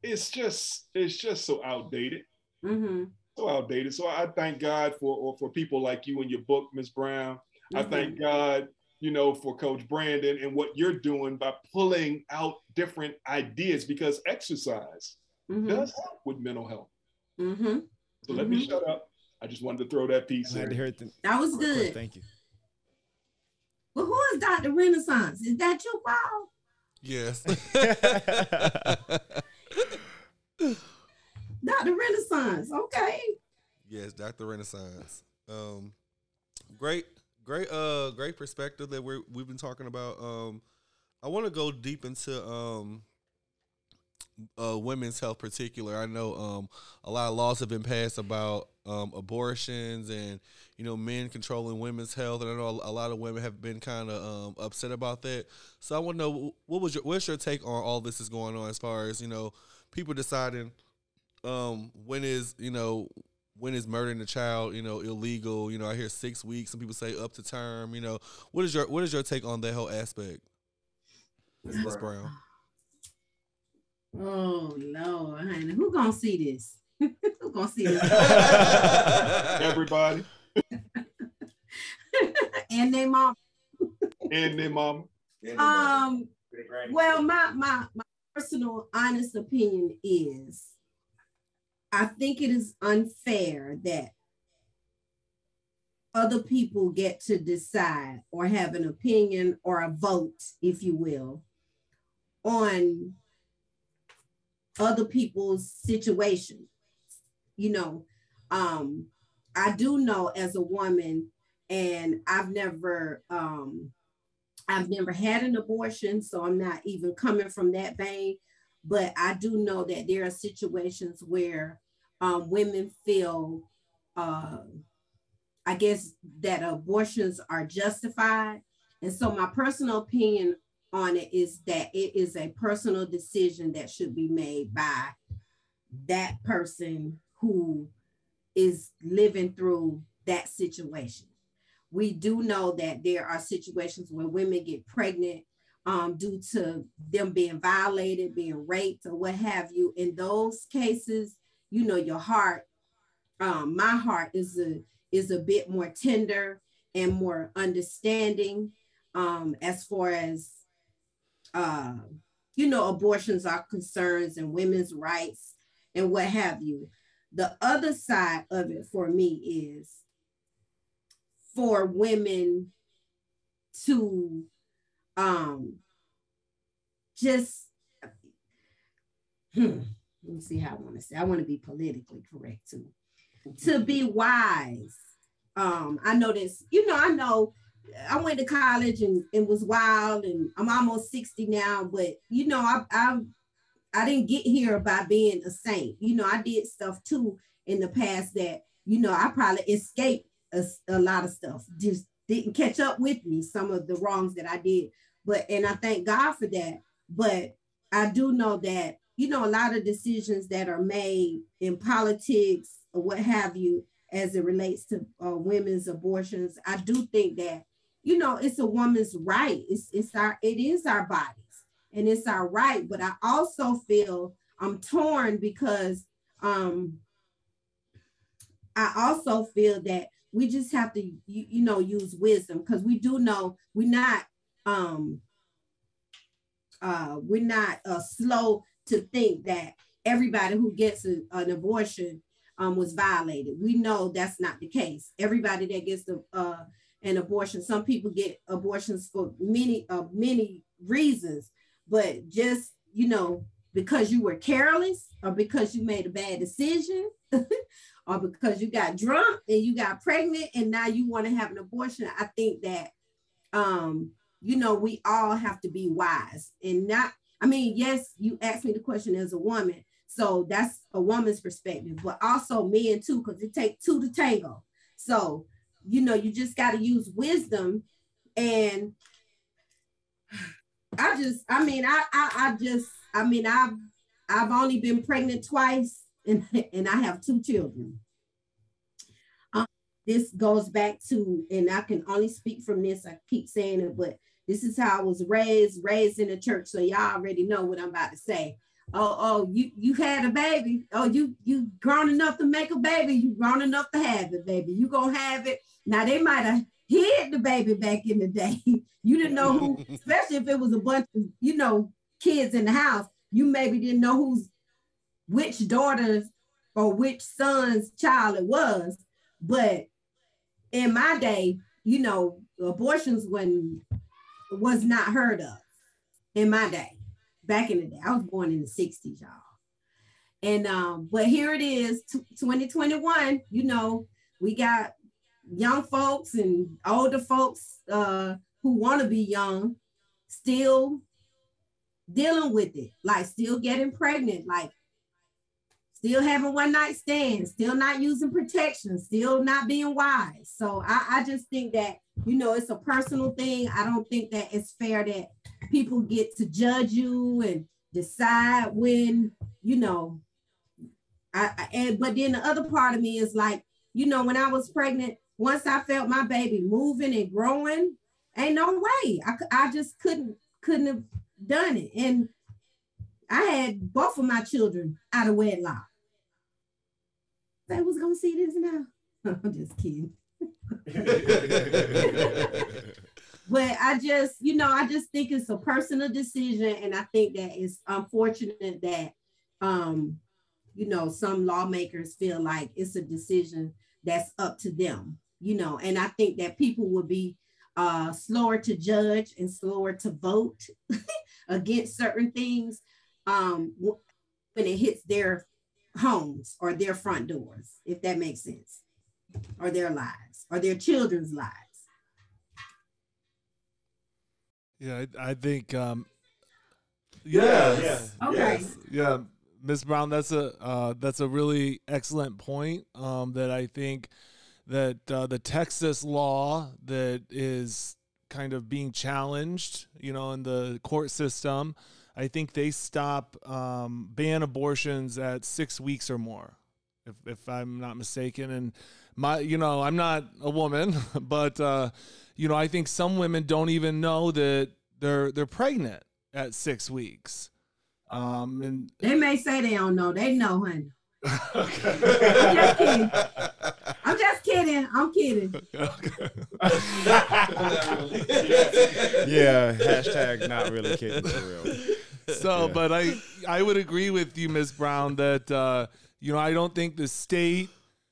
it's just it's just so outdated. Mm-hmm so outdated. So I thank God for or for people like you and your book, Ms. Brown. Mm-hmm. I thank God, you know, for Coach Brandon and what you're doing by pulling out different ideas because exercise mm-hmm. does help with mental health. Mm-hmm. So let me mm-hmm. shut up. I just wanted to throw that piece in. The, that was good. Thank you. Well, who is Dr. Renaissance? Is that your wow? Yes. Dr. Renaissance Renaissance. Okay. Yes, Dr. Renaissance. Um, great, great, uh, great perspective that we're we've been talking about. Um, I want to go deep into um, uh, women's health, particular. I know um, a lot of laws have been passed about um, abortions and you know men controlling women's health, and I know a lot of women have been kind of um, upset about that. So I want to know what was your what's your take on all this is going on as far as you know people deciding um, when is you know when is murdering a child you know illegal? You know I hear six weeks. Some people say up to term. You know what is your what is your take on that whole aspect, Ms. Brown? Oh Lord, honey, who gonna see this? who gonna see this? Everybody. and their mom. and their mom. Um. Well, my my my personal honest opinion is, I think it is unfair that other people get to decide or have an opinion or a vote, if you will, on other people's situation. You know, um, I do know as a woman, and I've never um, I've never had an abortion, so I'm not even coming from that vein. But I do know that there are situations where um, women feel, uh, I guess, that abortions are justified. And so, my personal opinion on it is that it is a personal decision that should be made by that person who is living through that situation. We do know that there are situations where women get pregnant um, due to them being violated, being raped, or what have you. In those cases, you know, your heart, um, my heart is a is a bit more tender and more understanding um, as far as uh, you know, abortions are concerns and women's rights and what have you. The other side of it for me is for women to um, just, hmm, let me see how I want to say. I want to be politically correct too. To be wise. Um, I know this, you know, I know I went to college and, and was wild and I'm almost 60 now, but you know, I, I I didn't get here by being a saint. You know, I did stuff too in the past that, you know, I probably escaped a, a lot of stuff, just didn't catch up with me, some of the wrongs that I did. But, and I thank God for that. But I do know that, you know, a lot of decisions that are made in politics or what have you, as it relates to uh, women's abortions, I do think that you know, it's a woman's right. It's it's our it is our bodies and it's our right. But I also feel I'm torn because um I also feel that we just have to you, you know use wisdom because we do know we're not um uh we're not uh slow to think that everybody who gets a, an abortion um was violated. We know that's not the case. Everybody that gets a uh an abortion. Some people get abortions for many uh, many reasons, but just you know because you were careless or because you made a bad decision or because you got drunk and you got pregnant and now you want to have an abortion i think that um you know we all have to be wise and not i mean yes you asked me the question as a woman so that's a woman's perspective but also men too because it takes two to tango so you know, you just got to use wisdom. And I just, I mean, I, I, I just, I mean, I've, I've only been pregnant twice, and and I have two children. Um, this goes back to, and I can only speak from this. I keep saying it, but this is how I was raised, raised in the church. So y'all already know what I'm about to say oh, oh, you you had a baby. Oh, you you grown enough to make a baby. You grown enough to have it, baby. You gonna have it. Now they might have hid the baby back in the day. you didn't know who, especially if it was a bunch of you know kids in the house. You maybe didn't know who's which daughter's or which son's child it was. But in my day, you know, abortions when was not heard of in my day back in the day. I was born in the 60s, y'all. And um, but here it is, 2021. You know, we got young folks and older folks uh, who want to be young, still dealing with it, like still getting pregnant, like still having one night stands, still not using protection, still not being wise. So I, I just think that, you know, it's a personal thing. I don't think that it's fair that people get to judge you and decide when, you know, I, I and but then the other part of me is like, you know, when I was pregnant, once I felt my baby moving and growing, ain't no way. I, I just couldn't couldn't have done it. And I had both of my children out of wedlock. They was gonna see this now. I'm just kidding. but I just, you know, I just think it's a personal decision, and I think that it's unfortunate that, um, you know, some lawmakers feel like it's a decision that's up to them, you know, and I think that people will be uh, slower to judge and slower to vote against certain things um, when it hits their homes or their front doors, if that makes sense, or their lives or their children's lives. Yeah, I, I think. Um, yes. yes. Okay. Yes. Yeah, Miss Brown, that's a uh, that's a really excellent point. Um, that I think that uh, the Texas law that is kind of being challenged, you know, in the court system. I think they stop um, ban abortions at six weeks or more, if, if I'm not mistaken. And my, you know, I'm not a woman, but uh, you know, I think some women don't even know that they're they're pregnant at six weeks. Um, and they may say they don't know. They know, honey. okay. I'm just kidding. I'm just kidding. I'm kidding. yeah, hashtag not really kidding for real. So, yeah. but I I would agree with you, Ms. Brown, that uh, you know I don't think the state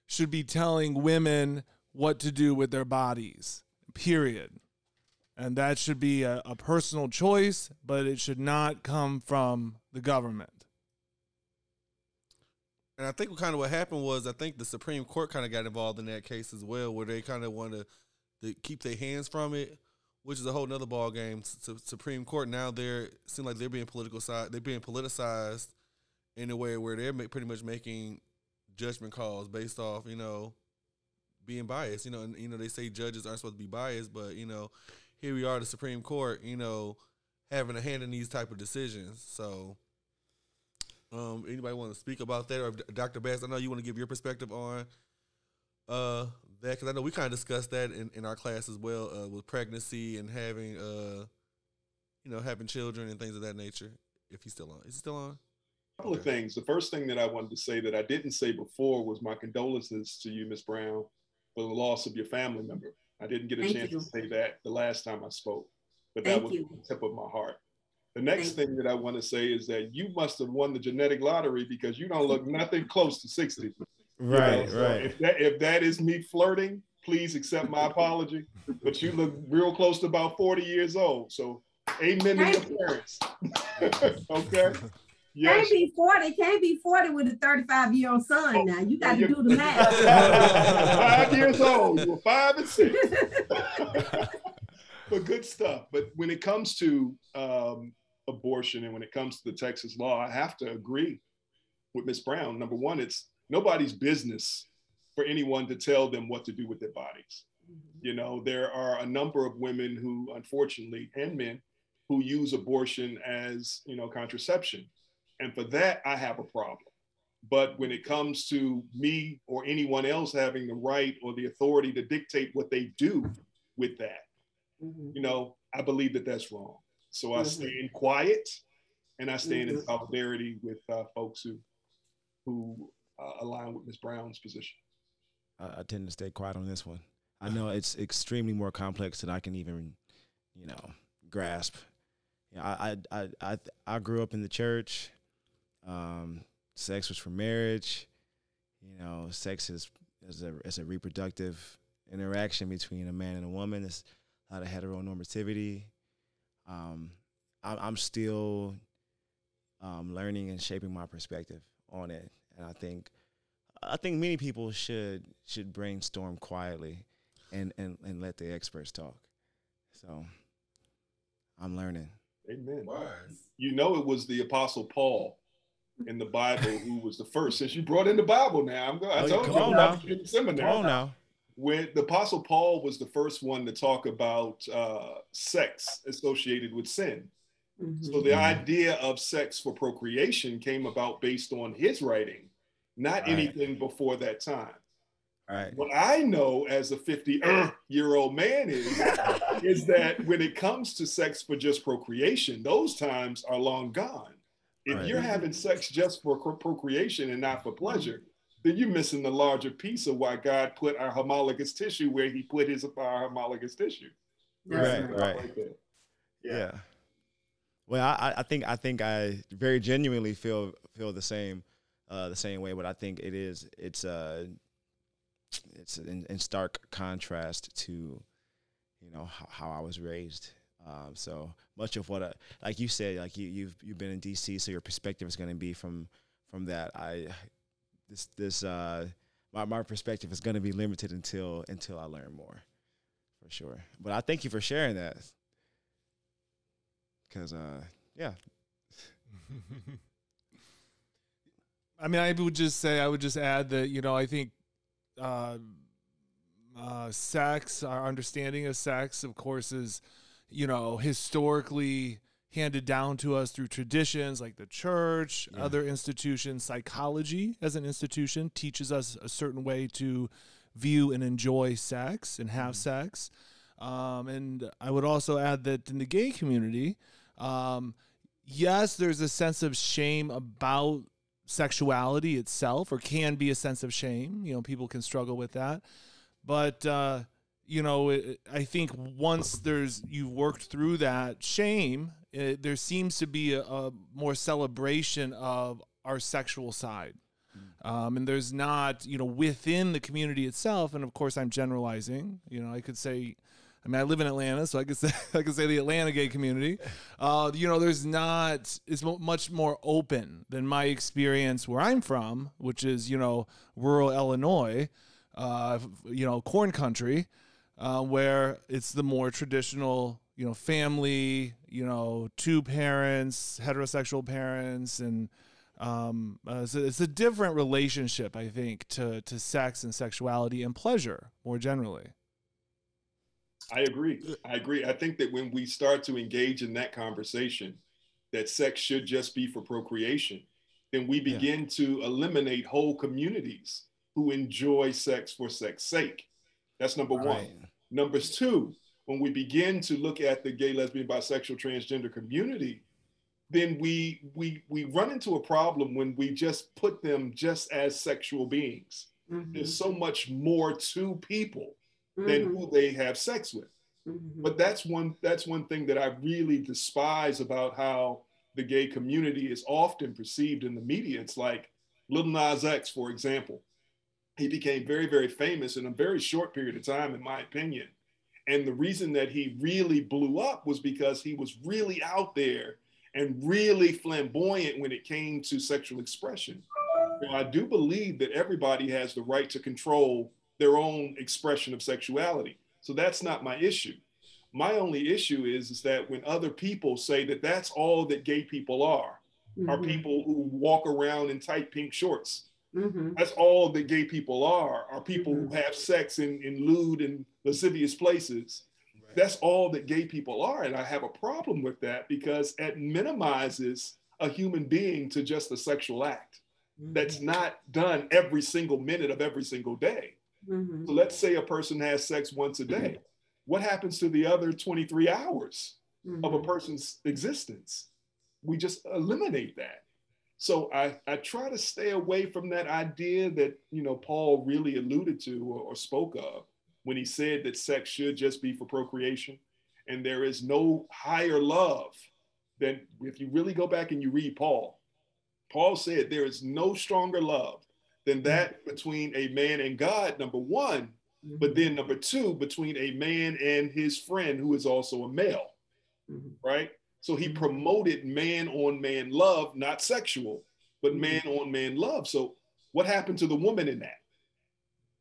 should be telling women what to do with their bodies. Period. And that should be a, a personal choice, but it should not come from the government. And I think kind of what happened was I think the Supreme Court kind of got involved in that case as well, where they kind of wanted to keep their hands from it, which is a whole nother ball game. Supreme Court now they're seem like they're being political side, they're being politicized in a way where they're pretty much making judgment calls based off you know being biased. You know, and you know they say judges aren't supposed to be biased, but you know here we are, the Supreme Court, you know, having a hand in these type of decisions. So um, anybody want to speak about that, or Dr. Bass? I know you want to give your perspective on uh, that because I know we kind of discussed that in, in our class as well uh, with pregnancy and having uh, you know having children and things of that nature. If he's still on, is he still on? A couple of things. The first thing that I wanted to say that I didn't say before was my condolences to you, Miss Brown, for the loss of your family member. I didn't get a Thank chance you. to say that the last time I spoke, but Thank that was you. the tip of my heart. The next Thank thing that I want to say is that you must have won the genetic lottery because you don't look nothing close to 60. Right, you know? so right. If that, if that is me flirting, please accept my apology. But you look real close to about 40 years old. So amen to your parents. okay. Yes. Can't be 40, can't be 40 with a 35 year old son oh, now. You got to do the math. five years old. Were five and six. but good stuff. But when it comes to um, abortion and when it comes to the Texas law, I have to agree with Ms. Brown. Number one, it's nobody's business for anyone to tell them what to do with their bodies. Mm-hmm. You know, there are a number of women who, unfortunately, and men who use abortion as, you know, contraception. And for that, I have a problem. But when it comes to me or anyone else having the right or the authority to dictate what they do with that, mm-hmm. you know, I believe that that's wrong. So I mm-hmm. stand quiet and I stand mm-hmm. in solidarity with uh, folks who who uh, align with Ms. Brown's position. I, I tend to stay quiet on this one. I know it's extremely more complex than I can even, you know, grasp. You know, I, I I I grew up in the church. Um, sex was for marriage. You know, sex is is a is a reproductive interaction between a man and a woman. It's a lot of heteronormativity. Um, I, I'm still um, learning and shaping my perspective on it. And I think I think many people should should brainstorm quietly and and, and let the experts talk. So I'm learning. Amen. Wise. You know, it was the Apostle Paul in the Bible who was the first. Since you brought in the Bible now, I'm going. I Oh, told come you on I'm now. in seminary. Come on now. when the apostle paul was the first one to talk about uh, sex associated with sin Mhm. so the Mhm. idea of sex for procreation came about based on his writing not Right. anything before that time All right. what i know as a 50 year old man is is that when it comes to sex for just procreation those times are long gone if Right. you're having sex just for procreation and not for pleasure then you're missing the larger piece of why God put our homologous tissue where He put His our homologous tissue. That's Right, right. right. there. Yeah. Well, I, I think I think I very genuinely feel feel the same uh, the same way, but I think it is it's uh it's in, in stark contrast to you know how, how I was raised. Um, so much of what I, like you said, like you you've you've been in DC, so your perspective is going to be from from that. I this this uh my my perspective is going to be limited until until I learn more, for sure. But I thank you for sharing that. Cause uh yeah. I mean, I would just say, I would just add that, you know, I think uh, uh, sex, our understanding of sex, of course, is, you know, historically handed down to us through traditions like the church, Yeah. other institutions. Psychology, as an institution, teaches us a certain way to view and enjoy sex and have sex. Um, and I would also add that in the gay community, um, yes, there's a sense of shame about sexuality itself, or can be a sense of shame. You know, people can struggle with that. But, uh, you know, it, I think once there's you've worked through that shame, it, there seems to be a, a more celebration of our sexual side. Um, and there's not, you know, within the community itself. And of course, I'm generalizing. You know, I could say, I mean, I live in Atlanta, so I could say I could say the Atlanta gay community. Uh, you know, there's not it's much more open than my experience where I'm from, which is you know rural Illinois, uh, you know corn country, uh, where it's the more traditional you know family, you know two parents, heterosexual parents, and um, uh, so it's a different relationship, I think, to to sex and sexuality and pleasure more generally. I agree. I agree. I think that when we start to engage in that conversation, that sex should just be for procreation, then we Yeah. begin to eliminate whole communities who enjoy sex for sex sake. That's number one. Right. Number two, when we begin to look at the gay, lesbian, bisexual, transgender community, then we we we run into a problem when we just put them just as sexual beings. Mhm. There's so much more to people than Mhm. who they have sex with. Mhm. But that's one that's one thing that I really despise about how the gay community is often perceived in the media. It's like Little Nas X, for example. He became very, very famous in a very short period of time, in my opinion. And the reason that he really blew up was because he was really out there and really flamboyant when it came to sexual expression. Now, I do believe that everybody has the right to control their own expression of sexuality. So that's not my issue. My only issue is, is that when other people say that that's all that gay people are, are Mhm. people who walk around in tight pink shorts. Mhm. That's all that gay people are, are people Mhm. who have sex in, in lewd and lascivious places. That's all that gay people are. And I have a problem with that because it minimizes a human being to just a sexual act that's not done every single minute of every single day. Mhm. So let's say a person has sex once a day. What happens to the other 23 hours of a Mhm. person's existence? We just eliminate that. So I, I try to stay away from that idea that, you know, Paul really alluded to or, or spoke of when he said that sex should just be for procreation. And there is no higher love than if you really go back and you read Paul, Paul said there is no stronger love than that between a man and God, number one, but then number two, between a man and his friend who is also a male, Mhm. right? So he promoted man on man love, not sexual, but man on man love. So what happened to the woman in that?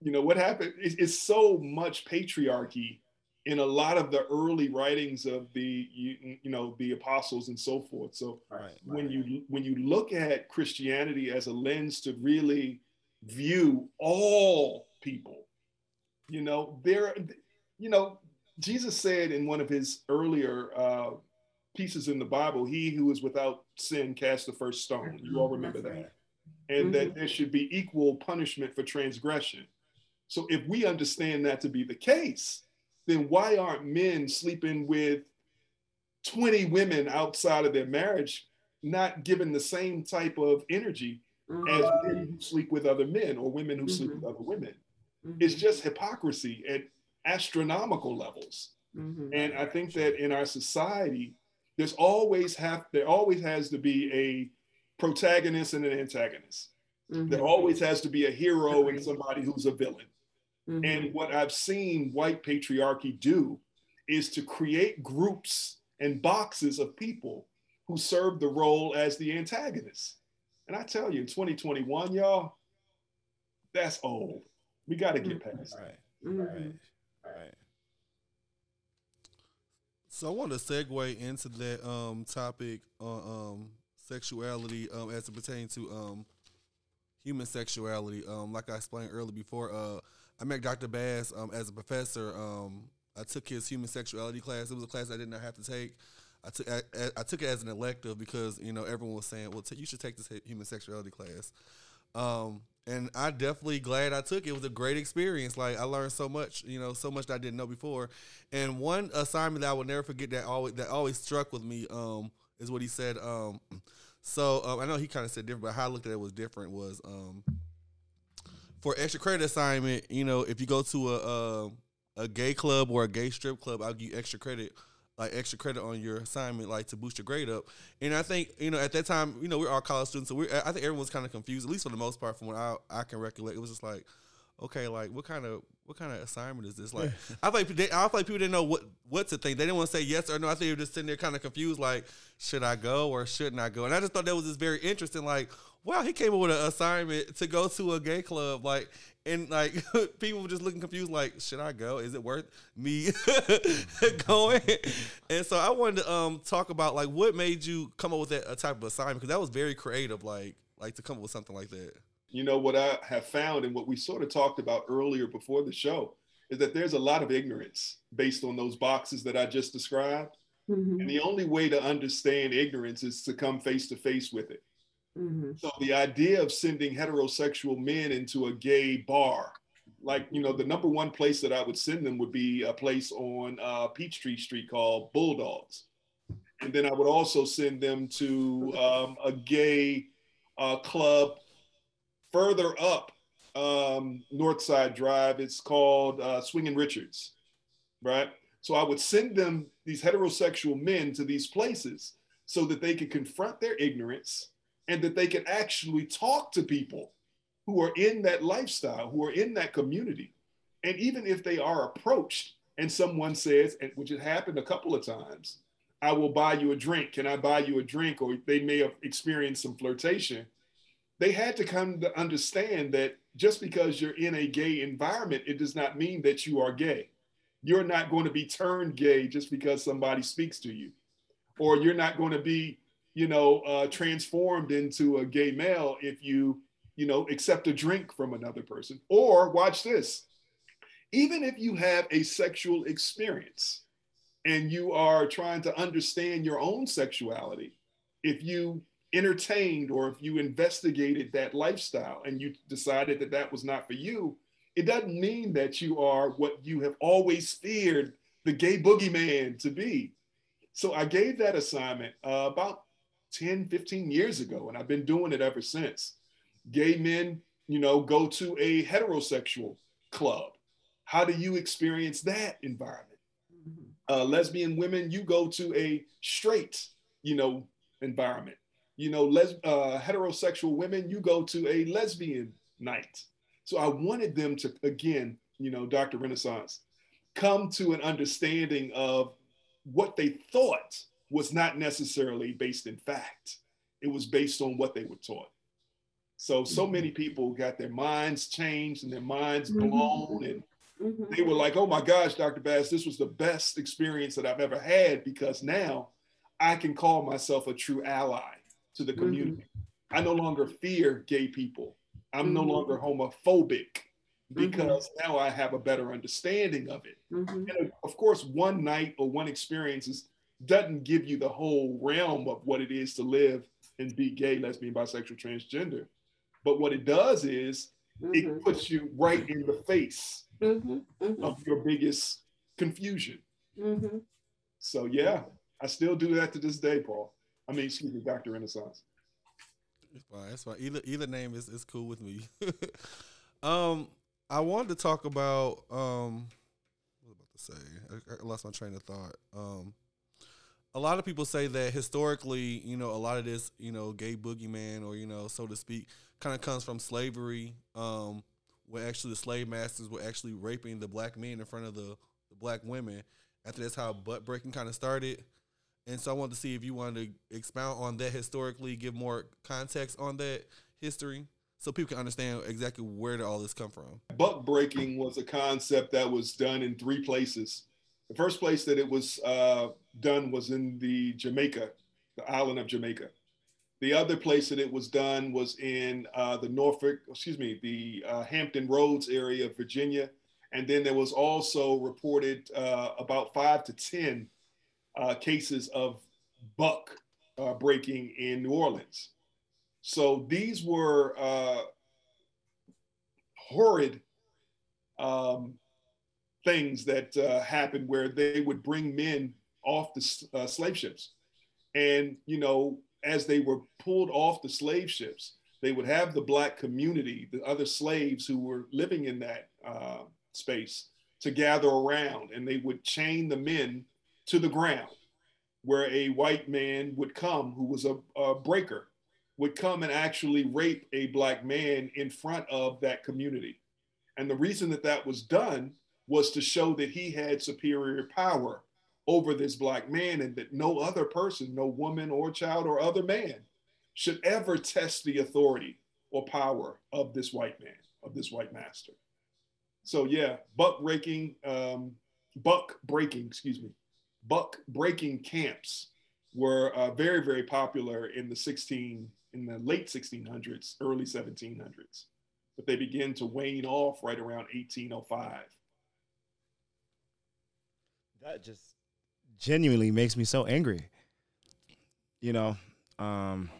You know, what happened? It's, it's so much patriarchy in a lot of the early writings of the you, you know the apostles and so forth so right, when right. you when you look at christianity as a lens to really view all people you know there you know jesus said in one of his earlier uh, pieces in the bible he who is without sin cast the first stone you all remember that and mm-hmm. that there should be equal punishment for transgression so if we understand that to be the case then why aren't men sleeping with 20 women outside of their marriage, not given the same type of energy mm-hmm. as men who sleep with other men or women who mm-hmm. sleep with other women? Mm-hmm. It's just hypocrisy at astronomical levels. Mm-hmm. And I think that in our society, there's always have there always has to be a protagonist and an antagonist. Mm-hmm. There always has to be a hero and somebody who's a villain. Mm-hmm. And what I've seen white patriarchy do is to create groups and boxes of people who serve the role as the antagonist. And I tell you, in 2021, y'all, that's old. We got to get mm-hmm. past right. Mm-hmm. Right. Right. So I want to segue into that um, topic on um, sexuality um, as it pertains to um, human sexuality. Um, like I explained earlier before, uh, I met Dr. Bass um, as a professor. I took his human sexuality class. It was a class I did not have to take. I took I, I took it as an elective because you know everyone was saying, "Well, t- you should take this human sexuality class." Um, and I definitely glad I took it. It was a great experience. Like I learned so much, you know, so much that I didn't know before. And one assignment that I will never forget that always that always struck with me um, is what he said. Um, so um, I know he kind of said different, but how I looked at it was different. Was um, for extra credit assignment, you know, if you go to a, a a gay club or a gay strip club, I'll give you extra credit, like extra credit on your assignment, like to boost your grade up. And I think, you know, at that time, you know, we're all college students, so we I think everyone's kind of confused, at least for the most part, from what I I can recollect. It was just like, okay, like what kind of what kind of assignment is this? Like, I feel like they, I feel like people didn't know what what to think. They didn't want to say yes or no. I think they were just sitting there kind of confused, like, should I go or shouldn't I go? And I just thought that was just very interesting. Like, wow, he came up with an assignment to go to a gay club, like, and like people were just looking confused, like, should I go? Is it worth me going? And so I wanted to um talk about like what made you come up with that type of assignment because that was very creative, like, like to come up with something like that. You know what I have found, and what we sort of talked about earlier before the show, is that there's a lot of ignorance based on those boxes that I just described. Mm-hmm. And the only way to understand ignorance is to come face to face with it. Mm-hmm. So the idea of sending heterosexual men into a gay bar, like you know, the number one place that I would send them would be a place on uh, Peachtree Street called Bulldogs, and then I would also send them to um, a gay uh, club further up um, Northside Drive. It's called uh, Swinging Richards, right? So I would send them these heterosexual men to these places so that they could confront their ignorance and that they could actually talk to people who are in that lifestyle, who are in that community. And even if they are approached and someone says, which has happened a couple of times, I will buy you a drink. Can I buy you a drink? Or they may have experienced some flirtation. They had to come to understand that just because you're in a gay environment, it does not mean that you are gay. You're not going to be turned gay just because somebody speaks to you, or you're not going to be you know, uh, transformed into a gay male if you, you know, accept a drink from another person. Or watch this, even if you have a sexual experience and you are trying to understand your own sexuality, if you entertained or if you investigated that lifestyle and you decided that that was not for you, it doesn't mean that you are what you have always feared the gay boogeyman to be. So I gave that assignment uh, about 10, 15 years ago, and I've been doing it ever since. Gay men, you know, go to a heterosexual club. How do you experience that environment? Mm-hmm. Uh, lesbian women, you go to a straight, you know, environment. You know, les- uh, heterosexual women, you go to a lesbian night. So I wanted them to, again, you know, Dr. Renaissance, come to an understanding of what they thought was not necessarily based in fact. It was based on what they were taught. So, so many people got their minds changed and their minds Mhm. blown. And Mhm. they were like, oh my gosh, Dr. Bass, this was the best experience that I've ever had because now I can call myself a true ally to the Mhm. community. I no longer fear gay people. I'm no Mhm. longer homophobic because now I have a better understanding of it. Mhm. And of course, one night or one experience is, doesn't give you the whole realm of what it is to live and be gay, lesbian, bisexual, transgender. But what it does is it Mhm. puts you right in the face of your biggest confusion. So yeah, I still do that to this day, Paul. I mean, excuse me, Dr. Renaissance. It's fine. It's fine. Either either name is, is cool with me. um, I wanted to talk about um, what was I about to say? I, I lost my train of thought. Um, a lot of people say that historically, you know, a lot of this, you know, gay boogeyman or you know, so to speak, kind of comes from slavery. Um, where actually the slave masters were actually raping the black men in front of the, the black women. After that's how buck breaking kind of started. And so I wanted to see if you wanted to expound on that historically, give more context on that history, so people can understand exactly where did all this come from. Buck breaking was a concept that was done in three places. The first place that it was uh, done was in the Jamaica, the island of Jamaica. The other place that it was done was in uh, the Norfolk, excuse me, the uh, Hampton Roads area of Virginia. And then there was also reported uh, about five to 10 uh, cases of buck uh, breaking in New Orleans. So these were uh, horrid um, things that uh, happened where they would bring men off the uh, slave ships. And, you know, as they were pulled off the slave ships, they would have the black community, the other slaves who were living in that uh, space, to gather around and they would chain the men to the ground where a white man would come who was a, a breaker would come and actually rape a black man in front of that community. And the reason that that was done was to show that he had superior power over this black man and that no other person no woman or child or other man should ever test the authority or power of this white man of this white master. So yeah buck breaking um, buck breaking excuse me buck breaking camps were uh, very very popular in the 16 in the late 1600s early 1700s but they began to wane off right around 1805 that just genuinely makes me so angry. You know um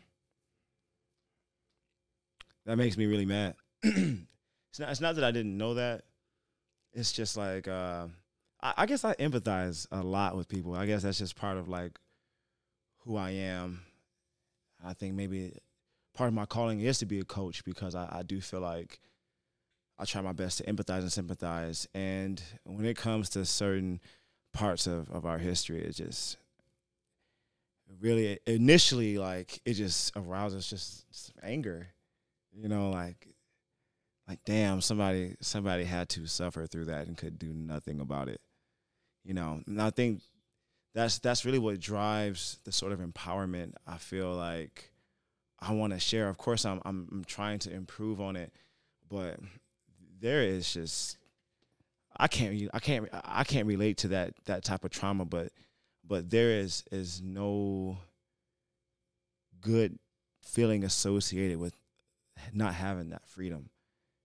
that makes me really mad. It's not it's not that i didn't know that. It's just like uh I, I guess i empathize a lot with people i guess that's just part of like who i am i think maybe part of my calling is to be a coach because I, I do feel like I try my best to empathize and sympathize. And when it comes to certain parts of, of our history, it just really initially like it just arouses just anger. You know, like like damn, somebody somebody had to suffer through that and could do nothing about it. You know, and I think that's that's really what drives the sort of empowerment I feel like I want to share. Of course, I'm, I'm I'm trying to improve on it, but there is just I can't I can't I can't relate to that that type of trauma, but but there is is no good feeling associated with not having that freedom.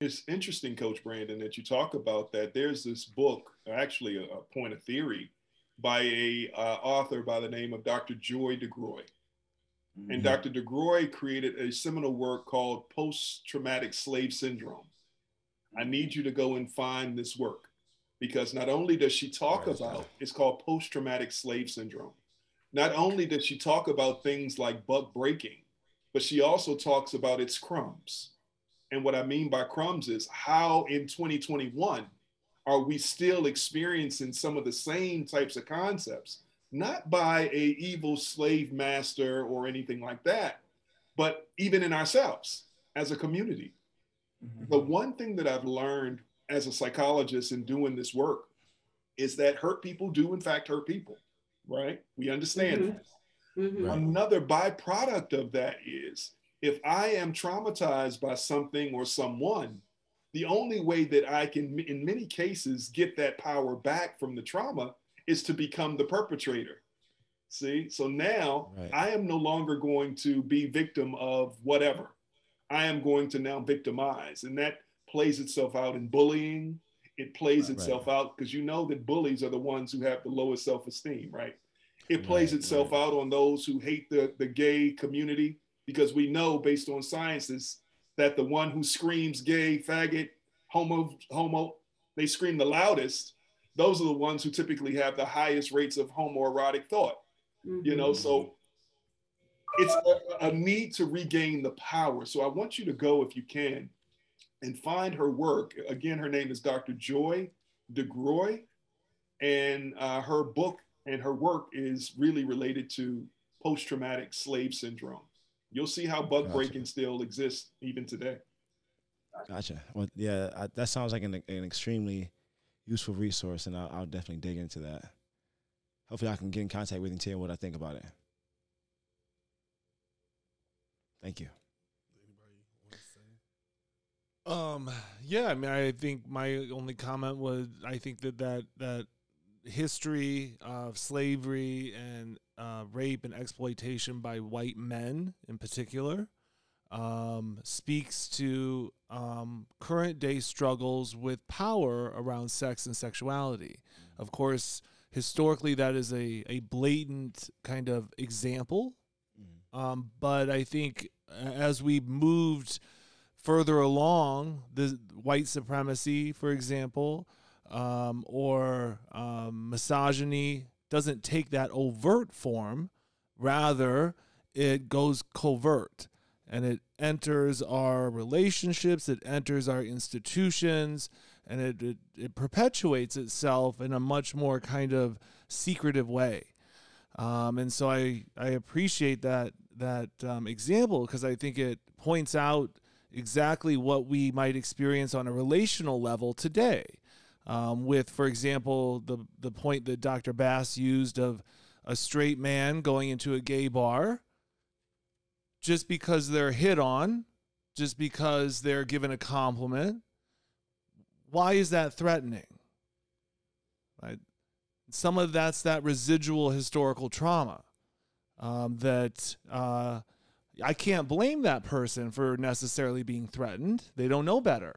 It's interesting, Coach Brandon, that you talk about that. There's this book, actually a, a point of theory, by a uh, author by the name of Dr. Joy DeGruy. And Dr. DeGruy created a seminal work called Post Traumatic Slave Syndrome. I need you to go and find this work because not only does she talk Right. about it's called post traumatic slave syndrome. Not only does she talk about things like buck breaking, but she also talks about its crumbs. And what I mean by crumbs is how in 2021 are we still experiencing some of the same types of concepts not by a evil slave master or anything like that, but even in ourselves as a community. The one thing that I've learned as a psychologist in doing this work is that hurt people do in fact hurt people, right? We understand Mhm. that. Mhm. Another byproduct of that is if I am traumatized by something or someone, the only way that I can, in many cases, get that power back from the trauma is to become the perpetrator. See, so now Right. I am no longer going to be victim of whatever. I am going to now victimize, and that plays itself out in bullying. It plays Right. itself out because you know that bullies are the ones who have the lowest self-esteem, right? It plays Right, itself right. out on those who hate the, the gay community because we know based on sciences that the one who screams gay, faggot, homo, homo, they scream the loudest. Those are the ones who typically have the highest rates of homoerotic thought you know? So it's a, a need to regain the power. So i want you to go if you can and find her work. Again her name is dr joy DeGruy and uh, her book and her work is really related to post-traumatic slave syndrome you'll see how buck Gotcha. breaking still exists even today Gotcha. Well, yeah, I, that sounds like an, an extremely useful resource, and I'll, I'll definitely dig into that. Hopefully, I can get in contact with you and tell you what I think about it. Thank you. Um, yeah, I mean, I think my only comment was I think that that that history of slavery and uh, rape and exploitation by white men in particular um, speaks to um, current day struggles with power around sex and sexuality. Of course, historically, that is a, a blatant kind of example. Um, but I think as we moved further along, the white supremacy, for example, um, or um, misogyny doesn't take that overt form. Rather, it goes covert and it enters our relationships, it enters our institutions, and it, it, it perpetuates itself in a much more kind of secretive way. Um, and so I, I appreciate that that um, example because I think it points out exactly what we might experience on a relational level today. Um, with, for example, the the point that Dr. Bass used of a straight man going into a gay bar just because they're hit on, just because they're given a compliment. Why is that threatening? Right? Some of that's that residual historical trauma um, that uh, I can't blame that person for necessarily being threatened. They don't know better.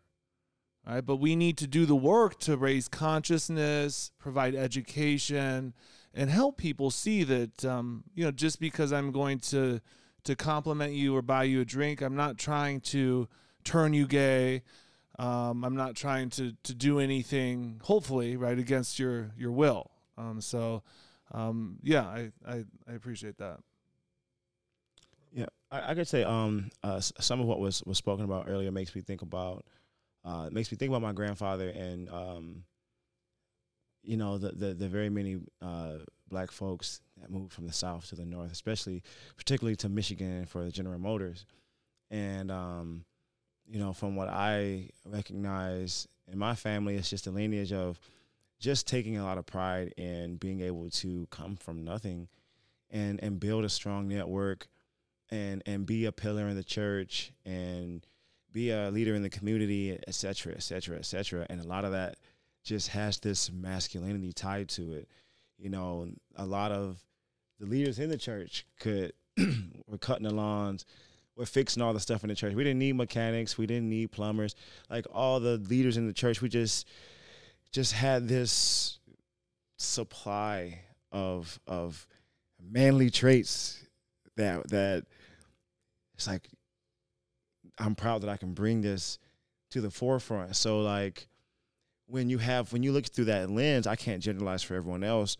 Right? But we need to do the work to raise consciousness, provide education, and help people see that um, you know just because I'm going to to compliment you or buy you a drink, I'm not trying to turn you gay. Um, I'm not trying to to do anything, hopefully, right against your your will. Um, so, um, yeah, I, I I appreciate that. Yeah, I, I could say um, uh, some of what was was spoken about earlier makes me think about uh, it makes me think about my grandfather and um, you know the, the the very many uh, black folks that moved from the south to the north, especially particularly to Michigan for the General Motors, and um, you know from what I recognize in my family, it's just a lineage of just taking a lot of pride in being able to come from nothing and and build a strong network and and be a pillar in the church and be a leader in the community, et cetera, et cetera, et cetera. And a lot of that just has this masculinity tied to it. You know, a lot of the leaders in the church could were cutting the lawns, we're fixing all the stuff in the church. We didn't need mechanics, we didn't need plumbers. Like all the leaders in the church, we just just had this supply of of manly traits that that it's like I'm proud that I can bring this to the forefront. So like when you have when you look through that lens, I can't generalize for everyone else.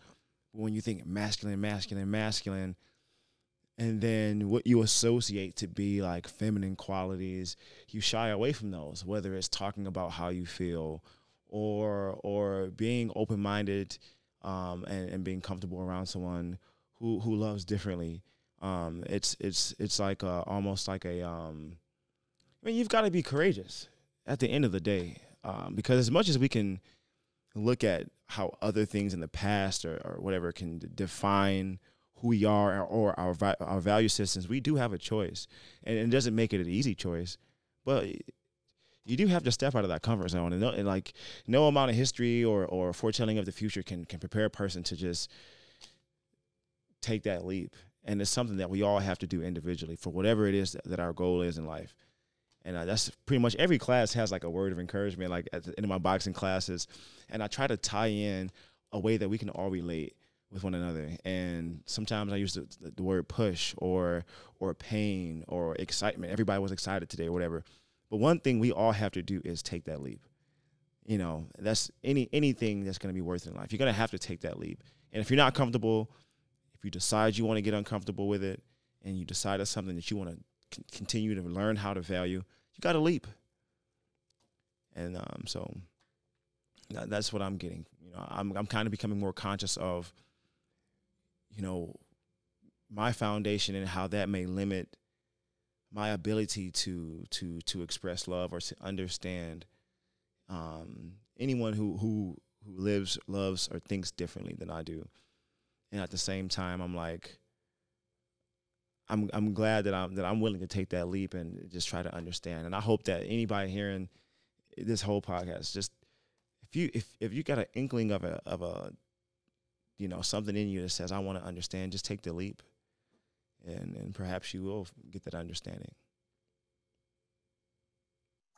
But when you think masculine, masculine, masculine, and then what you associate to be like feminine qualities, you shy away from those, whether it's talking about how you feel or or being open minded um, and, and being comfortable around someone who, who loves differently. Um, it's it's it's like a, almost like a um, I mean you've got to be courageous at the end of the day um, because as much as we can look at how other things in the past or, or whatever can define who we are or our our value systems, we do have a choice, and it doesn't make it an easy choice, but you do have to step out of that comfort zone, and, no, and like no amount of history or or foretelling of the future can can prepare a person to just take that leap. And it's something that we all have to do individually for whatever it is that, that our goal is in life. And uh, that's pretty much every class has like a word of encouragement, like at the, in my boxing classes. And I try to tie in a way that we can all relate with one another. And sometimes I use the, the word push or or pain or excitement. Everybody was excited today or whatever. But one thing we all have to do is take that leap. You know, that's any anything that's going to be worth in life. You're going to have to take that leap. And if you're not comfortable, if you decide you want to get uncomfortable with it, and you decide it's something that you want to continue to learn how to value, you got to leap. And um, so that, that's what I'm getting. You know, I'm I'm kind of becoming more conscious of you know, my foundation and how that may limit my ability to to to express love or to understand um, anyone who who who lives, loves, or thinks differently than I do. And at the same time, I'm like, I'm I'm glad that I'm that I'm willing to take that leap and just try to understand. And I hope that anybody hearing this whole podcast, just if you if if you got an inkling of a of a you know something in you that says I want to understand, just take the leap, and and perhaps you will get that understanding.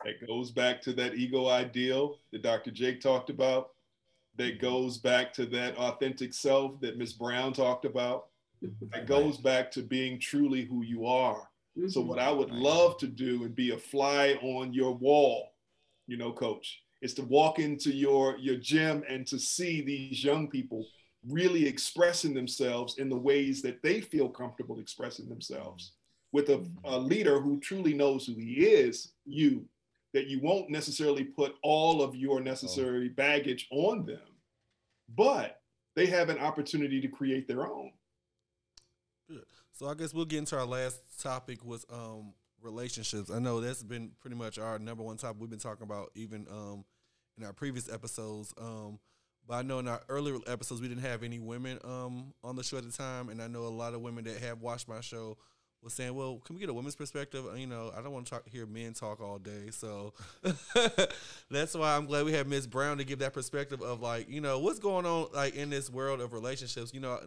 It goes back to that ego ideal that Dr. Jake talked about. That goes back to that authentic self that Miss Brown talked about. That goes back to being truly who you are. Mm-hmm. So what I would love to do and be a fly on your wall, you know, coach, is to walk into your your gym and to see these young people really expressing themselves in the ways that they feel comfortable expressing themselves with a, a, leader who truly knows who he is, you, that you won't necessarily put all of your necessary baggage on them, but they have an opportunity to create their own. So I guess we'll get into our last topic was um, relationships. I know that's been pretty much our number one topic we've been talking about even um, in our previous episodes. Um, but I know in our earlier episodes we didn't have any women um, on the show at the time, and I know a lot of women that have watched my show was saying, "Well, can we get a woman's perspective?" You know, I don't want to talk, hear men talk all day, so that's why I'm glad we have Miss Brown to give that perspective of like, you know, what's going on like in this world of relationships. You know,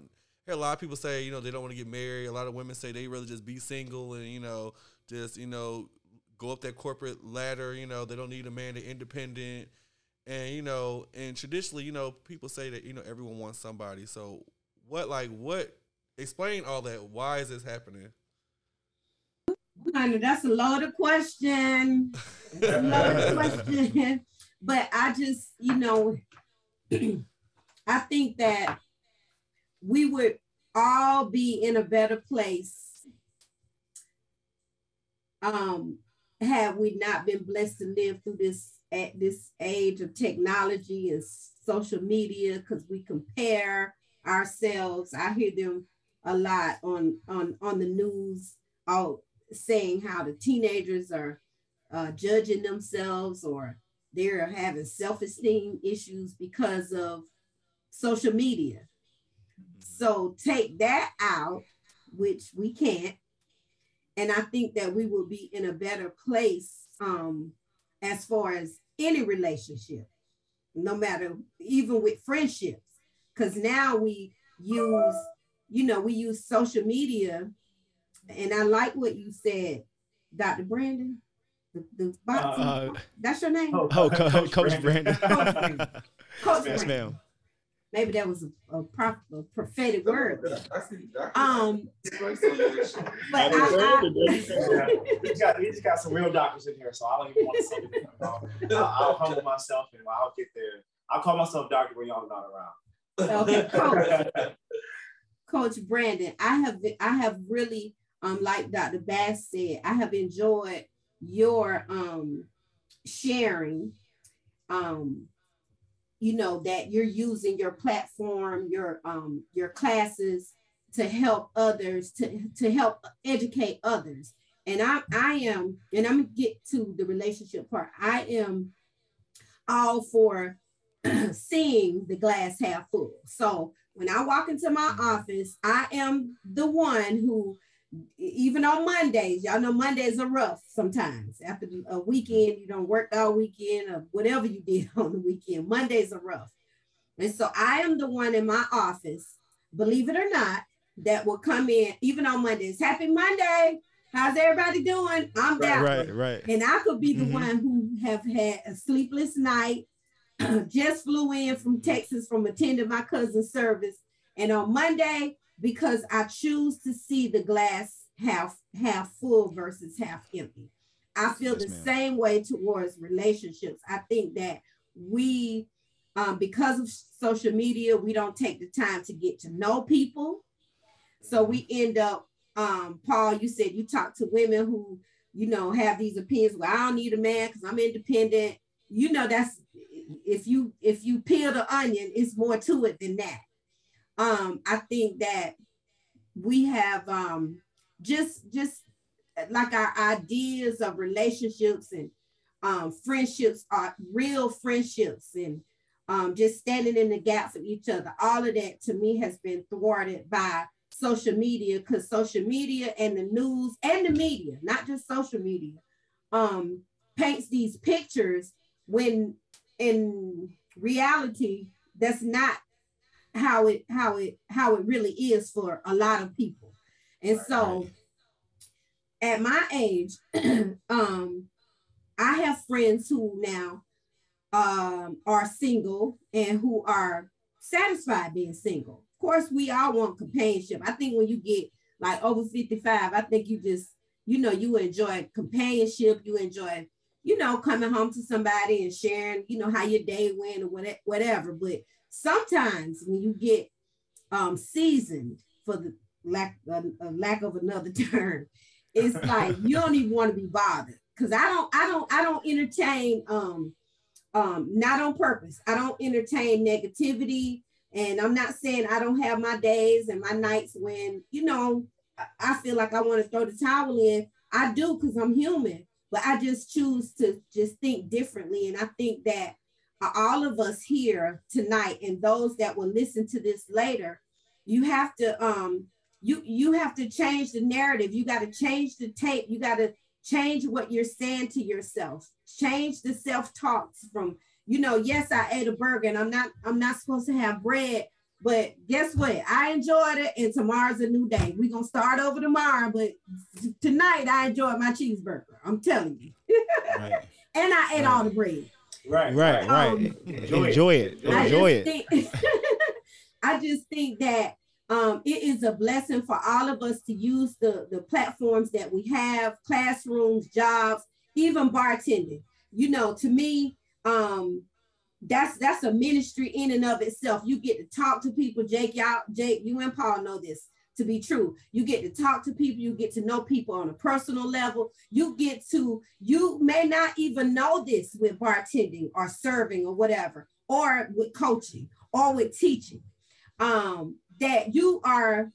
hear a lot of people say, you know, they don't want to get married. A lot of women say they rather just be single and you know, just you know, go up that corporate ladder. You know, they don't need a man. They're independent and you know, and traditionally, you know, people say that you know everyone wants somebody. So what, like, what? Explain all that. Why is this happening? Honey, that's a loaded question. a loaded question. But I just, you know, I think that we would all be in a better place um, had we not been blessed to live through this at this age of technology and social media because we compare ourselves. I hear them a lot on on on the news, all saying how the teenagers are uh, judging themselves or they're having self-esteem issues because of social media. So take that out, which we can't, and I think that we will be in a better place um, as far as any relationship, no matter even with friendships. Because now we use, you know, we use social media. And I like what you said, Dr. Brandon. The, the boxing, uh, that's your name? Oh, oh Coach, Coach Brandon. Coach Brandon. Coach yes, ma'am. Maybe that was a, a, prof, a prophetic word. Um, but I, I, he, got, he just got some real doctors in here, so I don't even want to say anything. I'll, I'll humble myself and I'll get there. I'll call myself doctor when y'all not around. Okay, coach. coach Brandon, I have I have really um like Dr. Bass said, I have enjoyed your um sharing um you know that you're using your platform your um your classes to help others to to help educate others. And i i am and i'm gonna get to the relationship part. I am all for seeing the glass half full. So when I walk into my office, I am the one who, even on Mondays, y'all know Mondays are rough sometimes. After a weekend, you don't work all weekend or whatever you did on the weekend. Mondays are rough. And so I am the one in my office, believe it or not, that will come in even on Mondays. Happy Monday. How's everybody doing? I'm Right, down. right, right. And I could be the Mhm. one who have had a sleepless night, just flew in from Texas from attending my cousin's service. And on Monday, because I choose to see the glass half half full versus half empty. I feel Yes, the ma'am. same way towards relationships. I think that we um, because of social media, we don't take the time to get to know people. So we end up, um, Paul, you said you talk to women who, you know, have these opinions. Well, I don't need a man because I'm independent. You know, that's if you if you peel the onion, it's more to it than that. Um, I think that we have um just just like our ideas of relationships and um friendships are real friendships and um, just standing in the gap for each other. All of that to me has been thwarted by social media because social media and the news and the media, not just social media, um, paints these pictures when in reality that's not how it how it how it really is for a lot of people. And so at my age, um, I have friends who now um, are single and who are satisfied being single. Of course, we all want companionship. I think when you get like over 55, I think you just, you know, you enjoy companionship. You enjoy, you know, coming home to somebody and sharing, you know, how your day went or what- whatever. But sometimes when you get um, seasoned, for the lack, uh, uh, lack of another term, it's like you don't even want to be bothered because I don't, I don't, I don't entertain um, um, not on purpose. I don't entertain negativity. And I'm not saying I don't have my days and my nights when, you know, I- feel like I want to throw the towel in. I do because I'm human, but I just choose to just think differently. And I think that all of us here tonight and those that will listen to this later, you have to um you you have to change the narrative. You got to change the tape. You got to change what you're saying to yourself. Change the self-talks from you know yes i ate a burger and i'm not i'm not supposed to have bread but guess what? I enjoyed it and tomorrow's a new day. We're gonna start over tomorrow but tonight i enjoyed my cheeseburger. I'm telling you. Right, and i ate all the bread Right. right, right. Um, Enjoy Enjoy, it. it. Enjoy just it. think I just think that um, it is a blessing for all of us to use the, the platforms that we have, classrooms, jobs, even bartending. You know, to me, um, that's that's a ministry in and of itself. You get to talk to people, Jake, y'all, Jake, you and Paul know this to be true. You get to talk to people, you get to know people on a personal level. You get to, you may not even know this with bartending or serving or whatever, or with coaching or with teaching. Um, that you are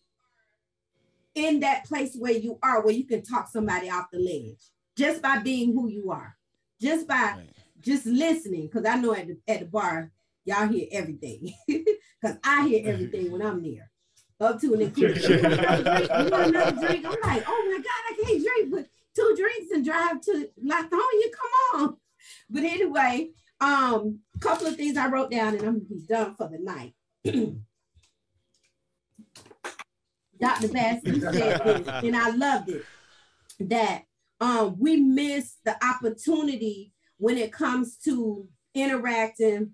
in that place where you are, where you can talk somebody off the ledge just by being who you are, just by Right. just listening. Because I know at the, at the bar, y'all hear everything. Because I hear everything when I'm there, up to and including. You want another drink? You want another drink? I'm like, oh my God, I can't drink but two drinks and drive to Lithonia. Come on. But anyway, um, a couple of things I wrote down and I'm gonna be done for the night. Dr. Bassett said this, and I loved it, that um, we miss the opportunity when it comes to interacting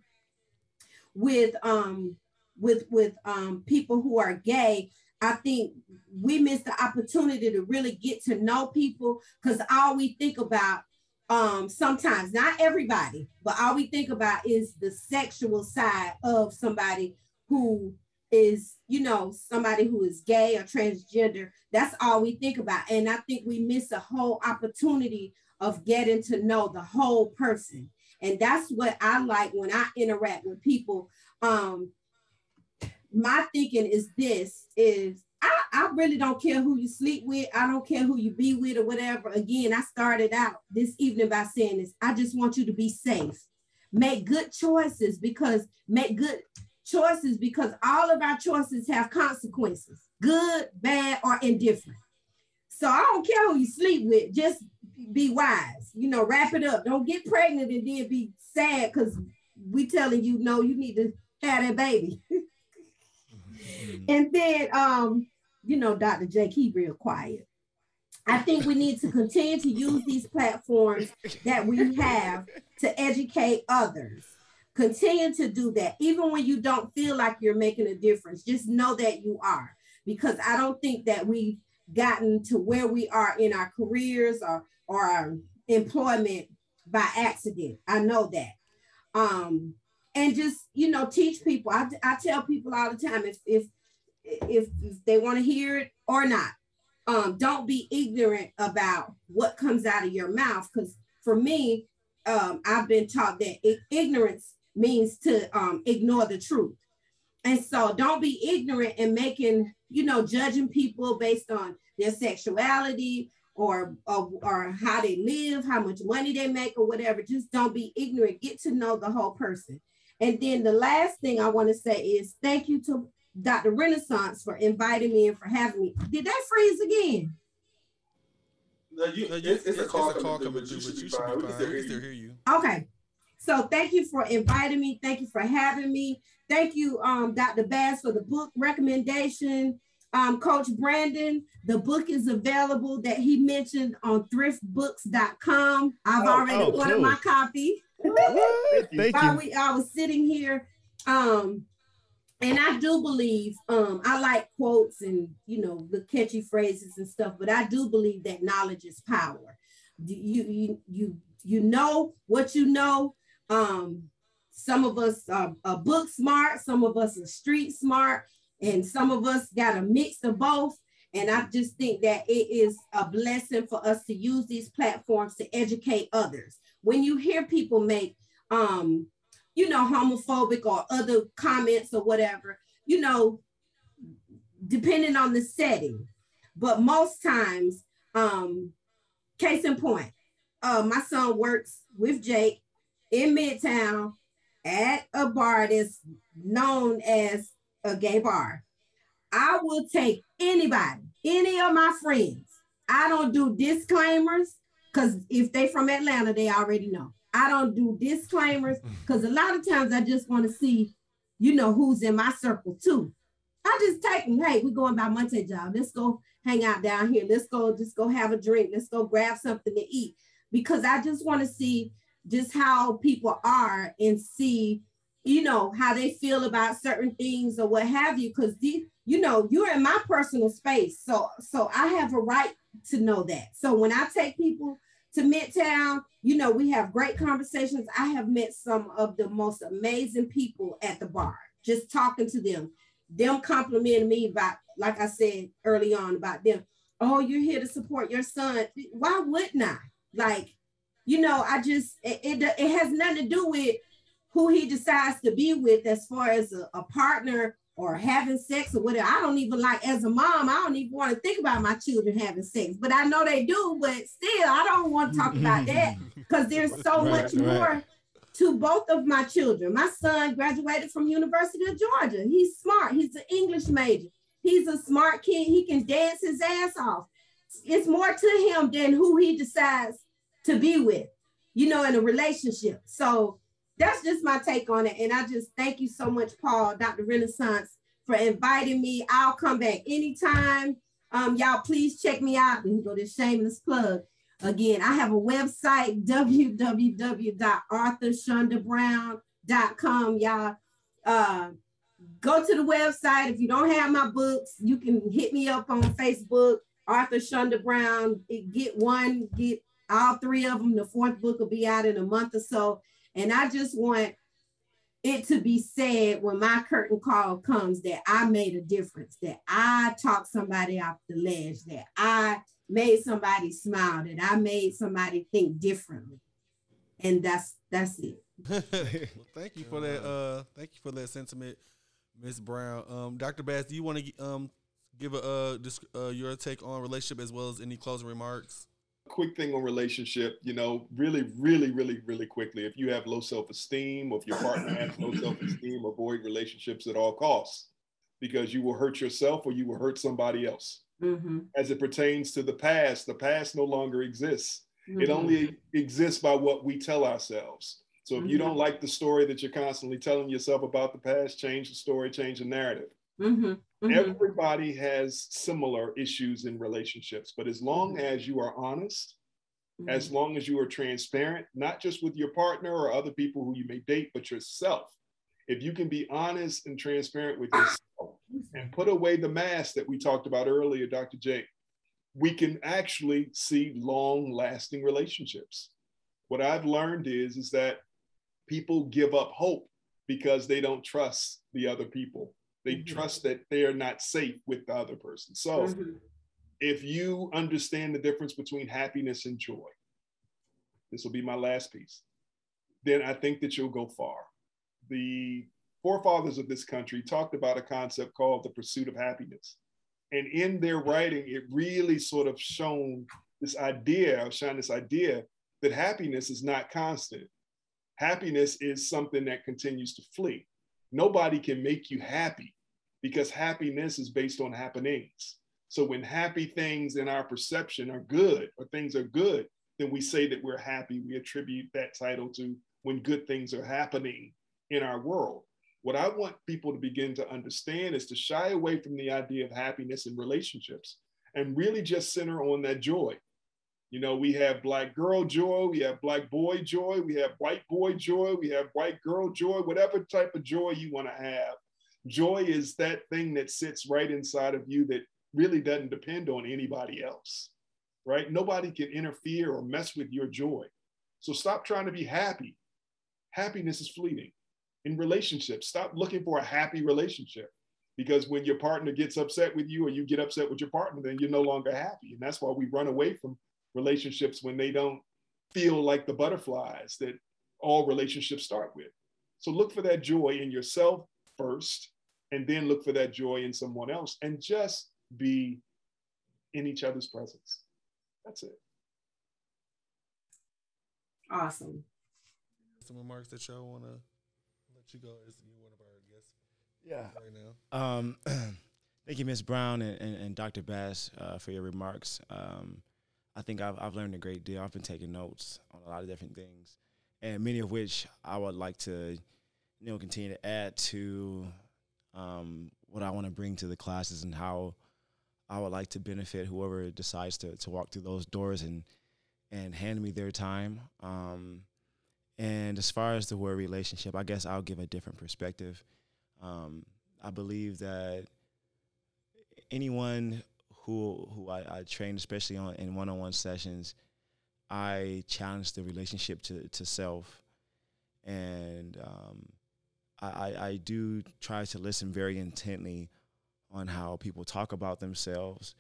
with um with with um people who are gay i think we miss the opportunity to really get to know people because all we think about um sometimes not everybody but all we think about is the sexual side of somebody who is you know somebody who is gay or transgender. That's all we think about. And i think we miss a whole opportunity of getting to know the whole person. And that's what i like when i interact with people um my thinking is this is I, I really don't care who you sleep with. I don't care who you be with or whatever. Again, I started out this evening by saying this. I just want you to be safe. Make good choices because make good choices because all of our choices have consequences, good, bad, or indifferent. So I don't care who you sleep with, just be wise. You know, wrap it up. Don't get pregnant and then be sad because we telling you no, you need to have that baby. and then um, you know, Dr. Jake, he real quiet. I think we need to continue to use these platforms that we have to educate others. Continue to do that, even when you don't feel like you're making a difference. Just know that you are, because I don't think that we've gotten to where we are in our careers or, or our employment by accident. I know that. Um, and just you know, teach people. I, I tell people all the time if if if, if they want to hear it or not um, don't be ignorant about what comes out of your mouth. Because for me, um, I've been taught that ignorance means to um, ignore the truth. And so don't be ignorant and making, you know, judging people based on their sexuality or, or, or how they live, how much money they make, or whatever. Just don't be ignorant. Get to know the whole person. And then the last thing I want to say is thank you to Dr. Renaissance for inviting me and for having me. Did that freeze again? No, you, no, you, it's, it's, a call, it's a call coming through, but you should be fine. Still, still hear you. Okay. So thank you for inviting me. Thank you for having me. Thank you, um, Dr. Bass, for the book recommendation. Um, Coach Brandon, the book is available that he mentioned on thriftbooks.com. I've oh, already oh, ordered cool. my copy. Thank you. We, I was sitting here, um, and I do believe um, I like quotes and you know the catchy phrases and stuff, but I do believe that knowledge is power. You you you you know what you know. Um, some of us are, are book smart, some of us are street smart, and some of us got a mix of both. And I just think that it is a blessing for us to use these platforms to educate others. When you hear people make um, you know, homophobic or other comments or whatever, you know, depending on the setting. But most times, um, case in point, uh, my son works with Jake in Midtown at a bar that's known as a gay bar. I will take anybody, any of my friends. I don't do disclaimers because if they from Atlanta, they already know. I don't do disclaimers mm. because a lot of times I just want to see, you know, who's in my circle too. I just take them, hey, we're going by Monte Job. Let's go hang out down here. Let's go, just go have a drink. Let's go grab something to eat. Because I just want to see just how people are and see, you know, how they feel about certain things or what have you. Because the, you know, you're in my personal space. So so I have a right to know that. So when I take people to Midtown. You know, we have great conversations. I have met some of the most amazing people at the bar, just talking to them, them complimenting me about, like I said early on about them. Oh, you're here to support your son. Why wouldn't I? Like, you know, I just, it, it, it has nothing to do with who he decides to be with as far as a, a partner or having sex or whatever. I don't even like as a mom, I don't even want to think about my children having sex, but I know they do, but still I don't want to talk about that because there's so right, much right. more to both of my children. My son graduated from University of Georgia. He's smart. He's an English major. He's a smart kid. He can dance his ass off. It's more to him than who he decides to be with, you know, in a relationship. So that's just my take on it. And I just thank you so much, Paul, Dr. Renaissance, for inviting me. I'll come back anytime. Um, y'all please check me out. And go to shameless plug. Again, I have a website, www.authorshundabrown.com. Y'all uh, go to the website. If you don't have my books, you can hit me up on Facebook, Author Shunda Brown. Get one, get all three of them. The fourth book will be out in a month or so. And I just want it to be said when my curtain call comes that I made a difference, that I talked somebody off the ledge, that I made somebody smile, that I made somebody think differently. And that's that's it. well, thank you for that. Uh, thank you for that sentiment, Miss Brown. Um, Dr. Bass, do you want to um give a uh, uh, your take on relationship as well as any closing remarks? Quick thing on relationship, you know, really, really, really, really quickly. If you have low self-esteem, or if your partner has low self-esteem, avoid relationships at all costs because you will hurt yourself or you will hurt somebody else. Mm-hmm. As it pertains to the past, the past no longer exists. Mm-hmm. It only exists by what we tell ourselves. So if you Mhm. don't like the story that you're constantly telling yourself about the past, change the story, change the narrative. Mm-hmm. Mhm. Everybody has similar issues in relationships, but as long as you are honest, as long as you are transparent, not just with your partner or other people who you may date, but yourself. If you can be honest and transparent with yourself and put away the mask that we talked about earlier, Dr. Jake, we can actually see long lasting relationships. What I've learned is, is that people give up hope because they don't trust the other people. They Mhm. trust that they are not safe with the other person. So, Mhm. if you understand the difference between happiness and joy, this will be my last piece, then I think that you'll go far. The forefathers of this country talked about a concept called the pursuit of happiness. And in their writing, it really sort of shown this idea, or shine this idea that happiness is not constant. Happiness is something that continues to flee. Nobody can make you happy because happiness is based on happenings. So when happy things in our perception are good or things are good, then we say that we're happy. We attribute that title to when good things are happening in our world. What I want people to begin to understand is to shy away from the idea of happiness in relationships and really just center on that joy. You know, we have black girl joy, we have black boy joy, we have white boy joy, we have white girl joy, whatever type of joy you want to have. Joy is that thing that sits right inside of you that really doesn't depend on anybody else, right? Nobody can interfere or mess with your joy. So stop trying to be happy. Happiness is fleeting. In relationships, stop looking for a happy relationship because when your partner gets upset with you or you get upset with your partner, then you're no longer happy. And that's why we run away from relationships when they don't feel like the butterflies that all relationships start with. So look for that joy in yourself first, and then look for that joy in someone else, and just be in each other's presence. That's it. Awesome. Some remarks that y'all want to let you go. Is you one of our guests Yeah. right now? Um, thank you, Ms. Brown and, and, and Dr. Bass, uh, for your remarks. Um, I think I've, I've learned a great deal. I've been taking notes on a lot of different things, and many of which I would like to, you know, continue to add to um, what I want to bring to the classes and how I would like to benefit whoever decides to, to walk through those doors and and hand me their time. Um, and as far as the word relationship, I guess I'll give a different perspective. Um, I believe that anyone who who I, I train, especially on in one on one sessions, I challenge the relationship to to self, and um, I, I do try to listen very intently on how people talk about themselves,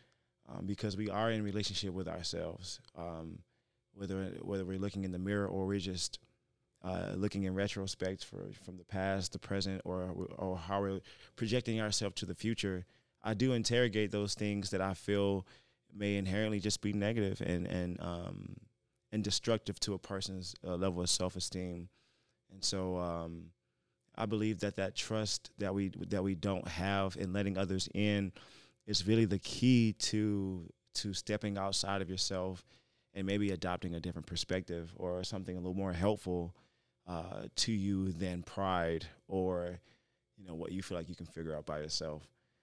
um, because we are in relationship with ourselves. Um, whether whether we're looking in the mirror or we're just uh, looking in retrospect for from the past, the present, or or how we're projecting ourselves to the future, I do interrogate those things that I feel may inherently just be negative and and um, and destructive to a person's uh, level of self esteem, and so um, I believe that that trust that we that we don't have in letting others in is really the key to to stepping outside of yourself and maybe adopting a different perspective or something a little more helpful uh, to you than pride or you know what you feel like you can figure out by yourself.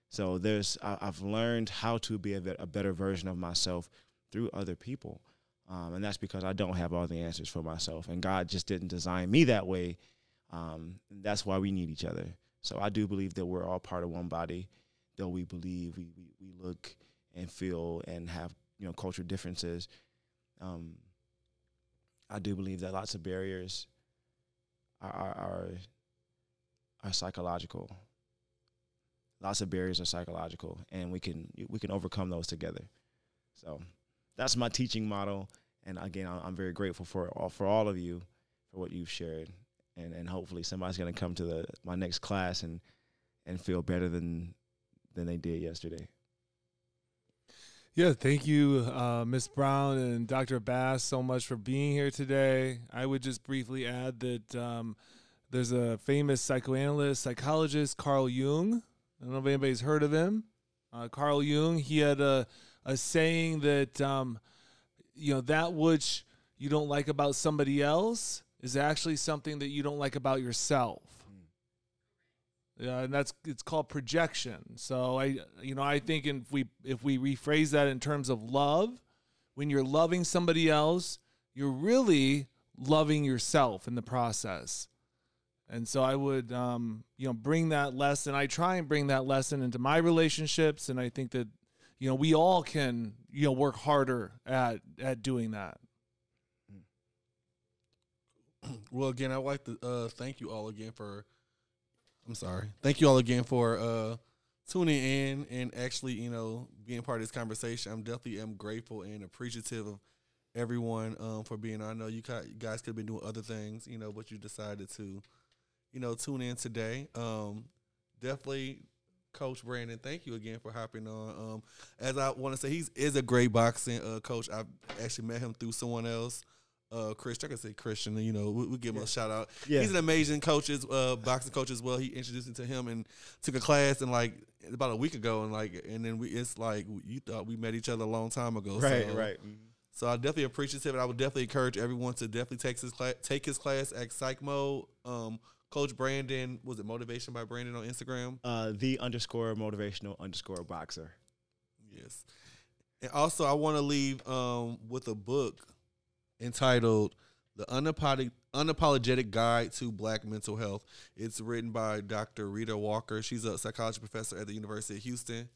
So there's I, I've learned how to be a, a better version of myself through other people, um, and that's because I don't have all the answers for myself, and God just didn't design me that way. Um, that's why we need each other. So I do believe that we're all part of one body, though we believe we we, we look and feel and have you know cultural differences. Um, I do believe that lots of barriers are, are are psychological. Lots of barriers are psychological, and we can we can overcome those together. So that's my teaching model, and again, I'm very grateful for all, for all of you for what you've shared, and and hopefully somebody's gonna come to the my next class and and feel better than than they did yesterday. Yeah, thank you, uh, Miss Brown and Dr. Bass, so much for being here today. I would just briefly add that um, there's a famous psychoanalyst, psychologist, Carl Jung. I don't know if anybody's heard of him. Uh, Carl Jung, he had a, a saying that, um, you know, that which you don't like about somebody else is actually something that you don't like about yourself. Yeah, and that's it's called projection. So I, you know, I think if we if we rephrase that in terms of love, when you're loving somebody else, you're really loving yourself in the process. And so I would, um, you know, bring that lesson. I try and bring that lesson into my relationships, and I think that, you know, we all can, you know, work harder at at doing that. Well, again, I'd like to uh, thank you all again for. I'm sorry. Thank you all again for uh, tuning in and actually, you know, being part of this conversation. I'm definitely am grateful and appreciative of everyone um, for being. I know you guys could have been doing other things, you know, but you decided to, you know, tune in today. Um, definitely, Coach Brandon, thank you again for hopping on. Um, as I want to say, he's is a great boxing uh, coach. I've actually met him through someone else uh Christian. I can say Christian. You know, we, we give him a shout out. Yeah. He's an amazing coach, uh, boxing coach as well. He introduced me to him and took a class and like about a week ago, and like, and then we it's like you thought we met each other a long time ago. Right, so, right. So I definitely appreciate it. I would definitely encourage everyone to definitely take his class, take his class at Psych Mode. Um, Coach Brandon was it Motivation by Brandon on Instagram? Uh, the underscore motivational underscore boxer. Yes. And also, I want to leave um, with a book entitled "The Unapologetic, Unapologetic Guide to Black Mental Health." It's written by Dr. Rheeda Walker. She's a psychology professor at the University of Houston.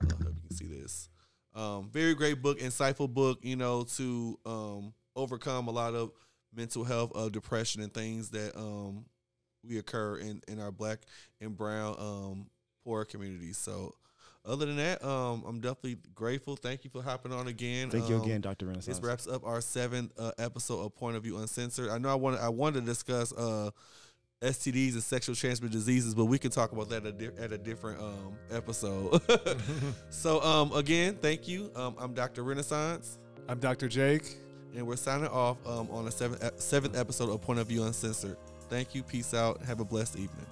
I hope you can see this. Um, very great book, insightful book. You know, to um, overcome a lot of mental health, of depression, and things that um, we occur in in our black and brown um, poor communities. So other than that, um, I'm definitely grateful. Thank you for hopping on again. Thank you Um, again, Dr. Renaissance. This wraps up our seventh uh, episode of Point of View Uncensored. I know I want I wanted to discuss uh, STDs and sexual transmitted diseases, but we can talk about that at a, di- at a different um, episode. so um, again, thank you. Um, I'm Dr. Renaissance, I'm Dr. Jake. and we're signing off um, on the seventh seventh episode of Point of View Uncensored. Thank you. Peace out. Have a blessed evening.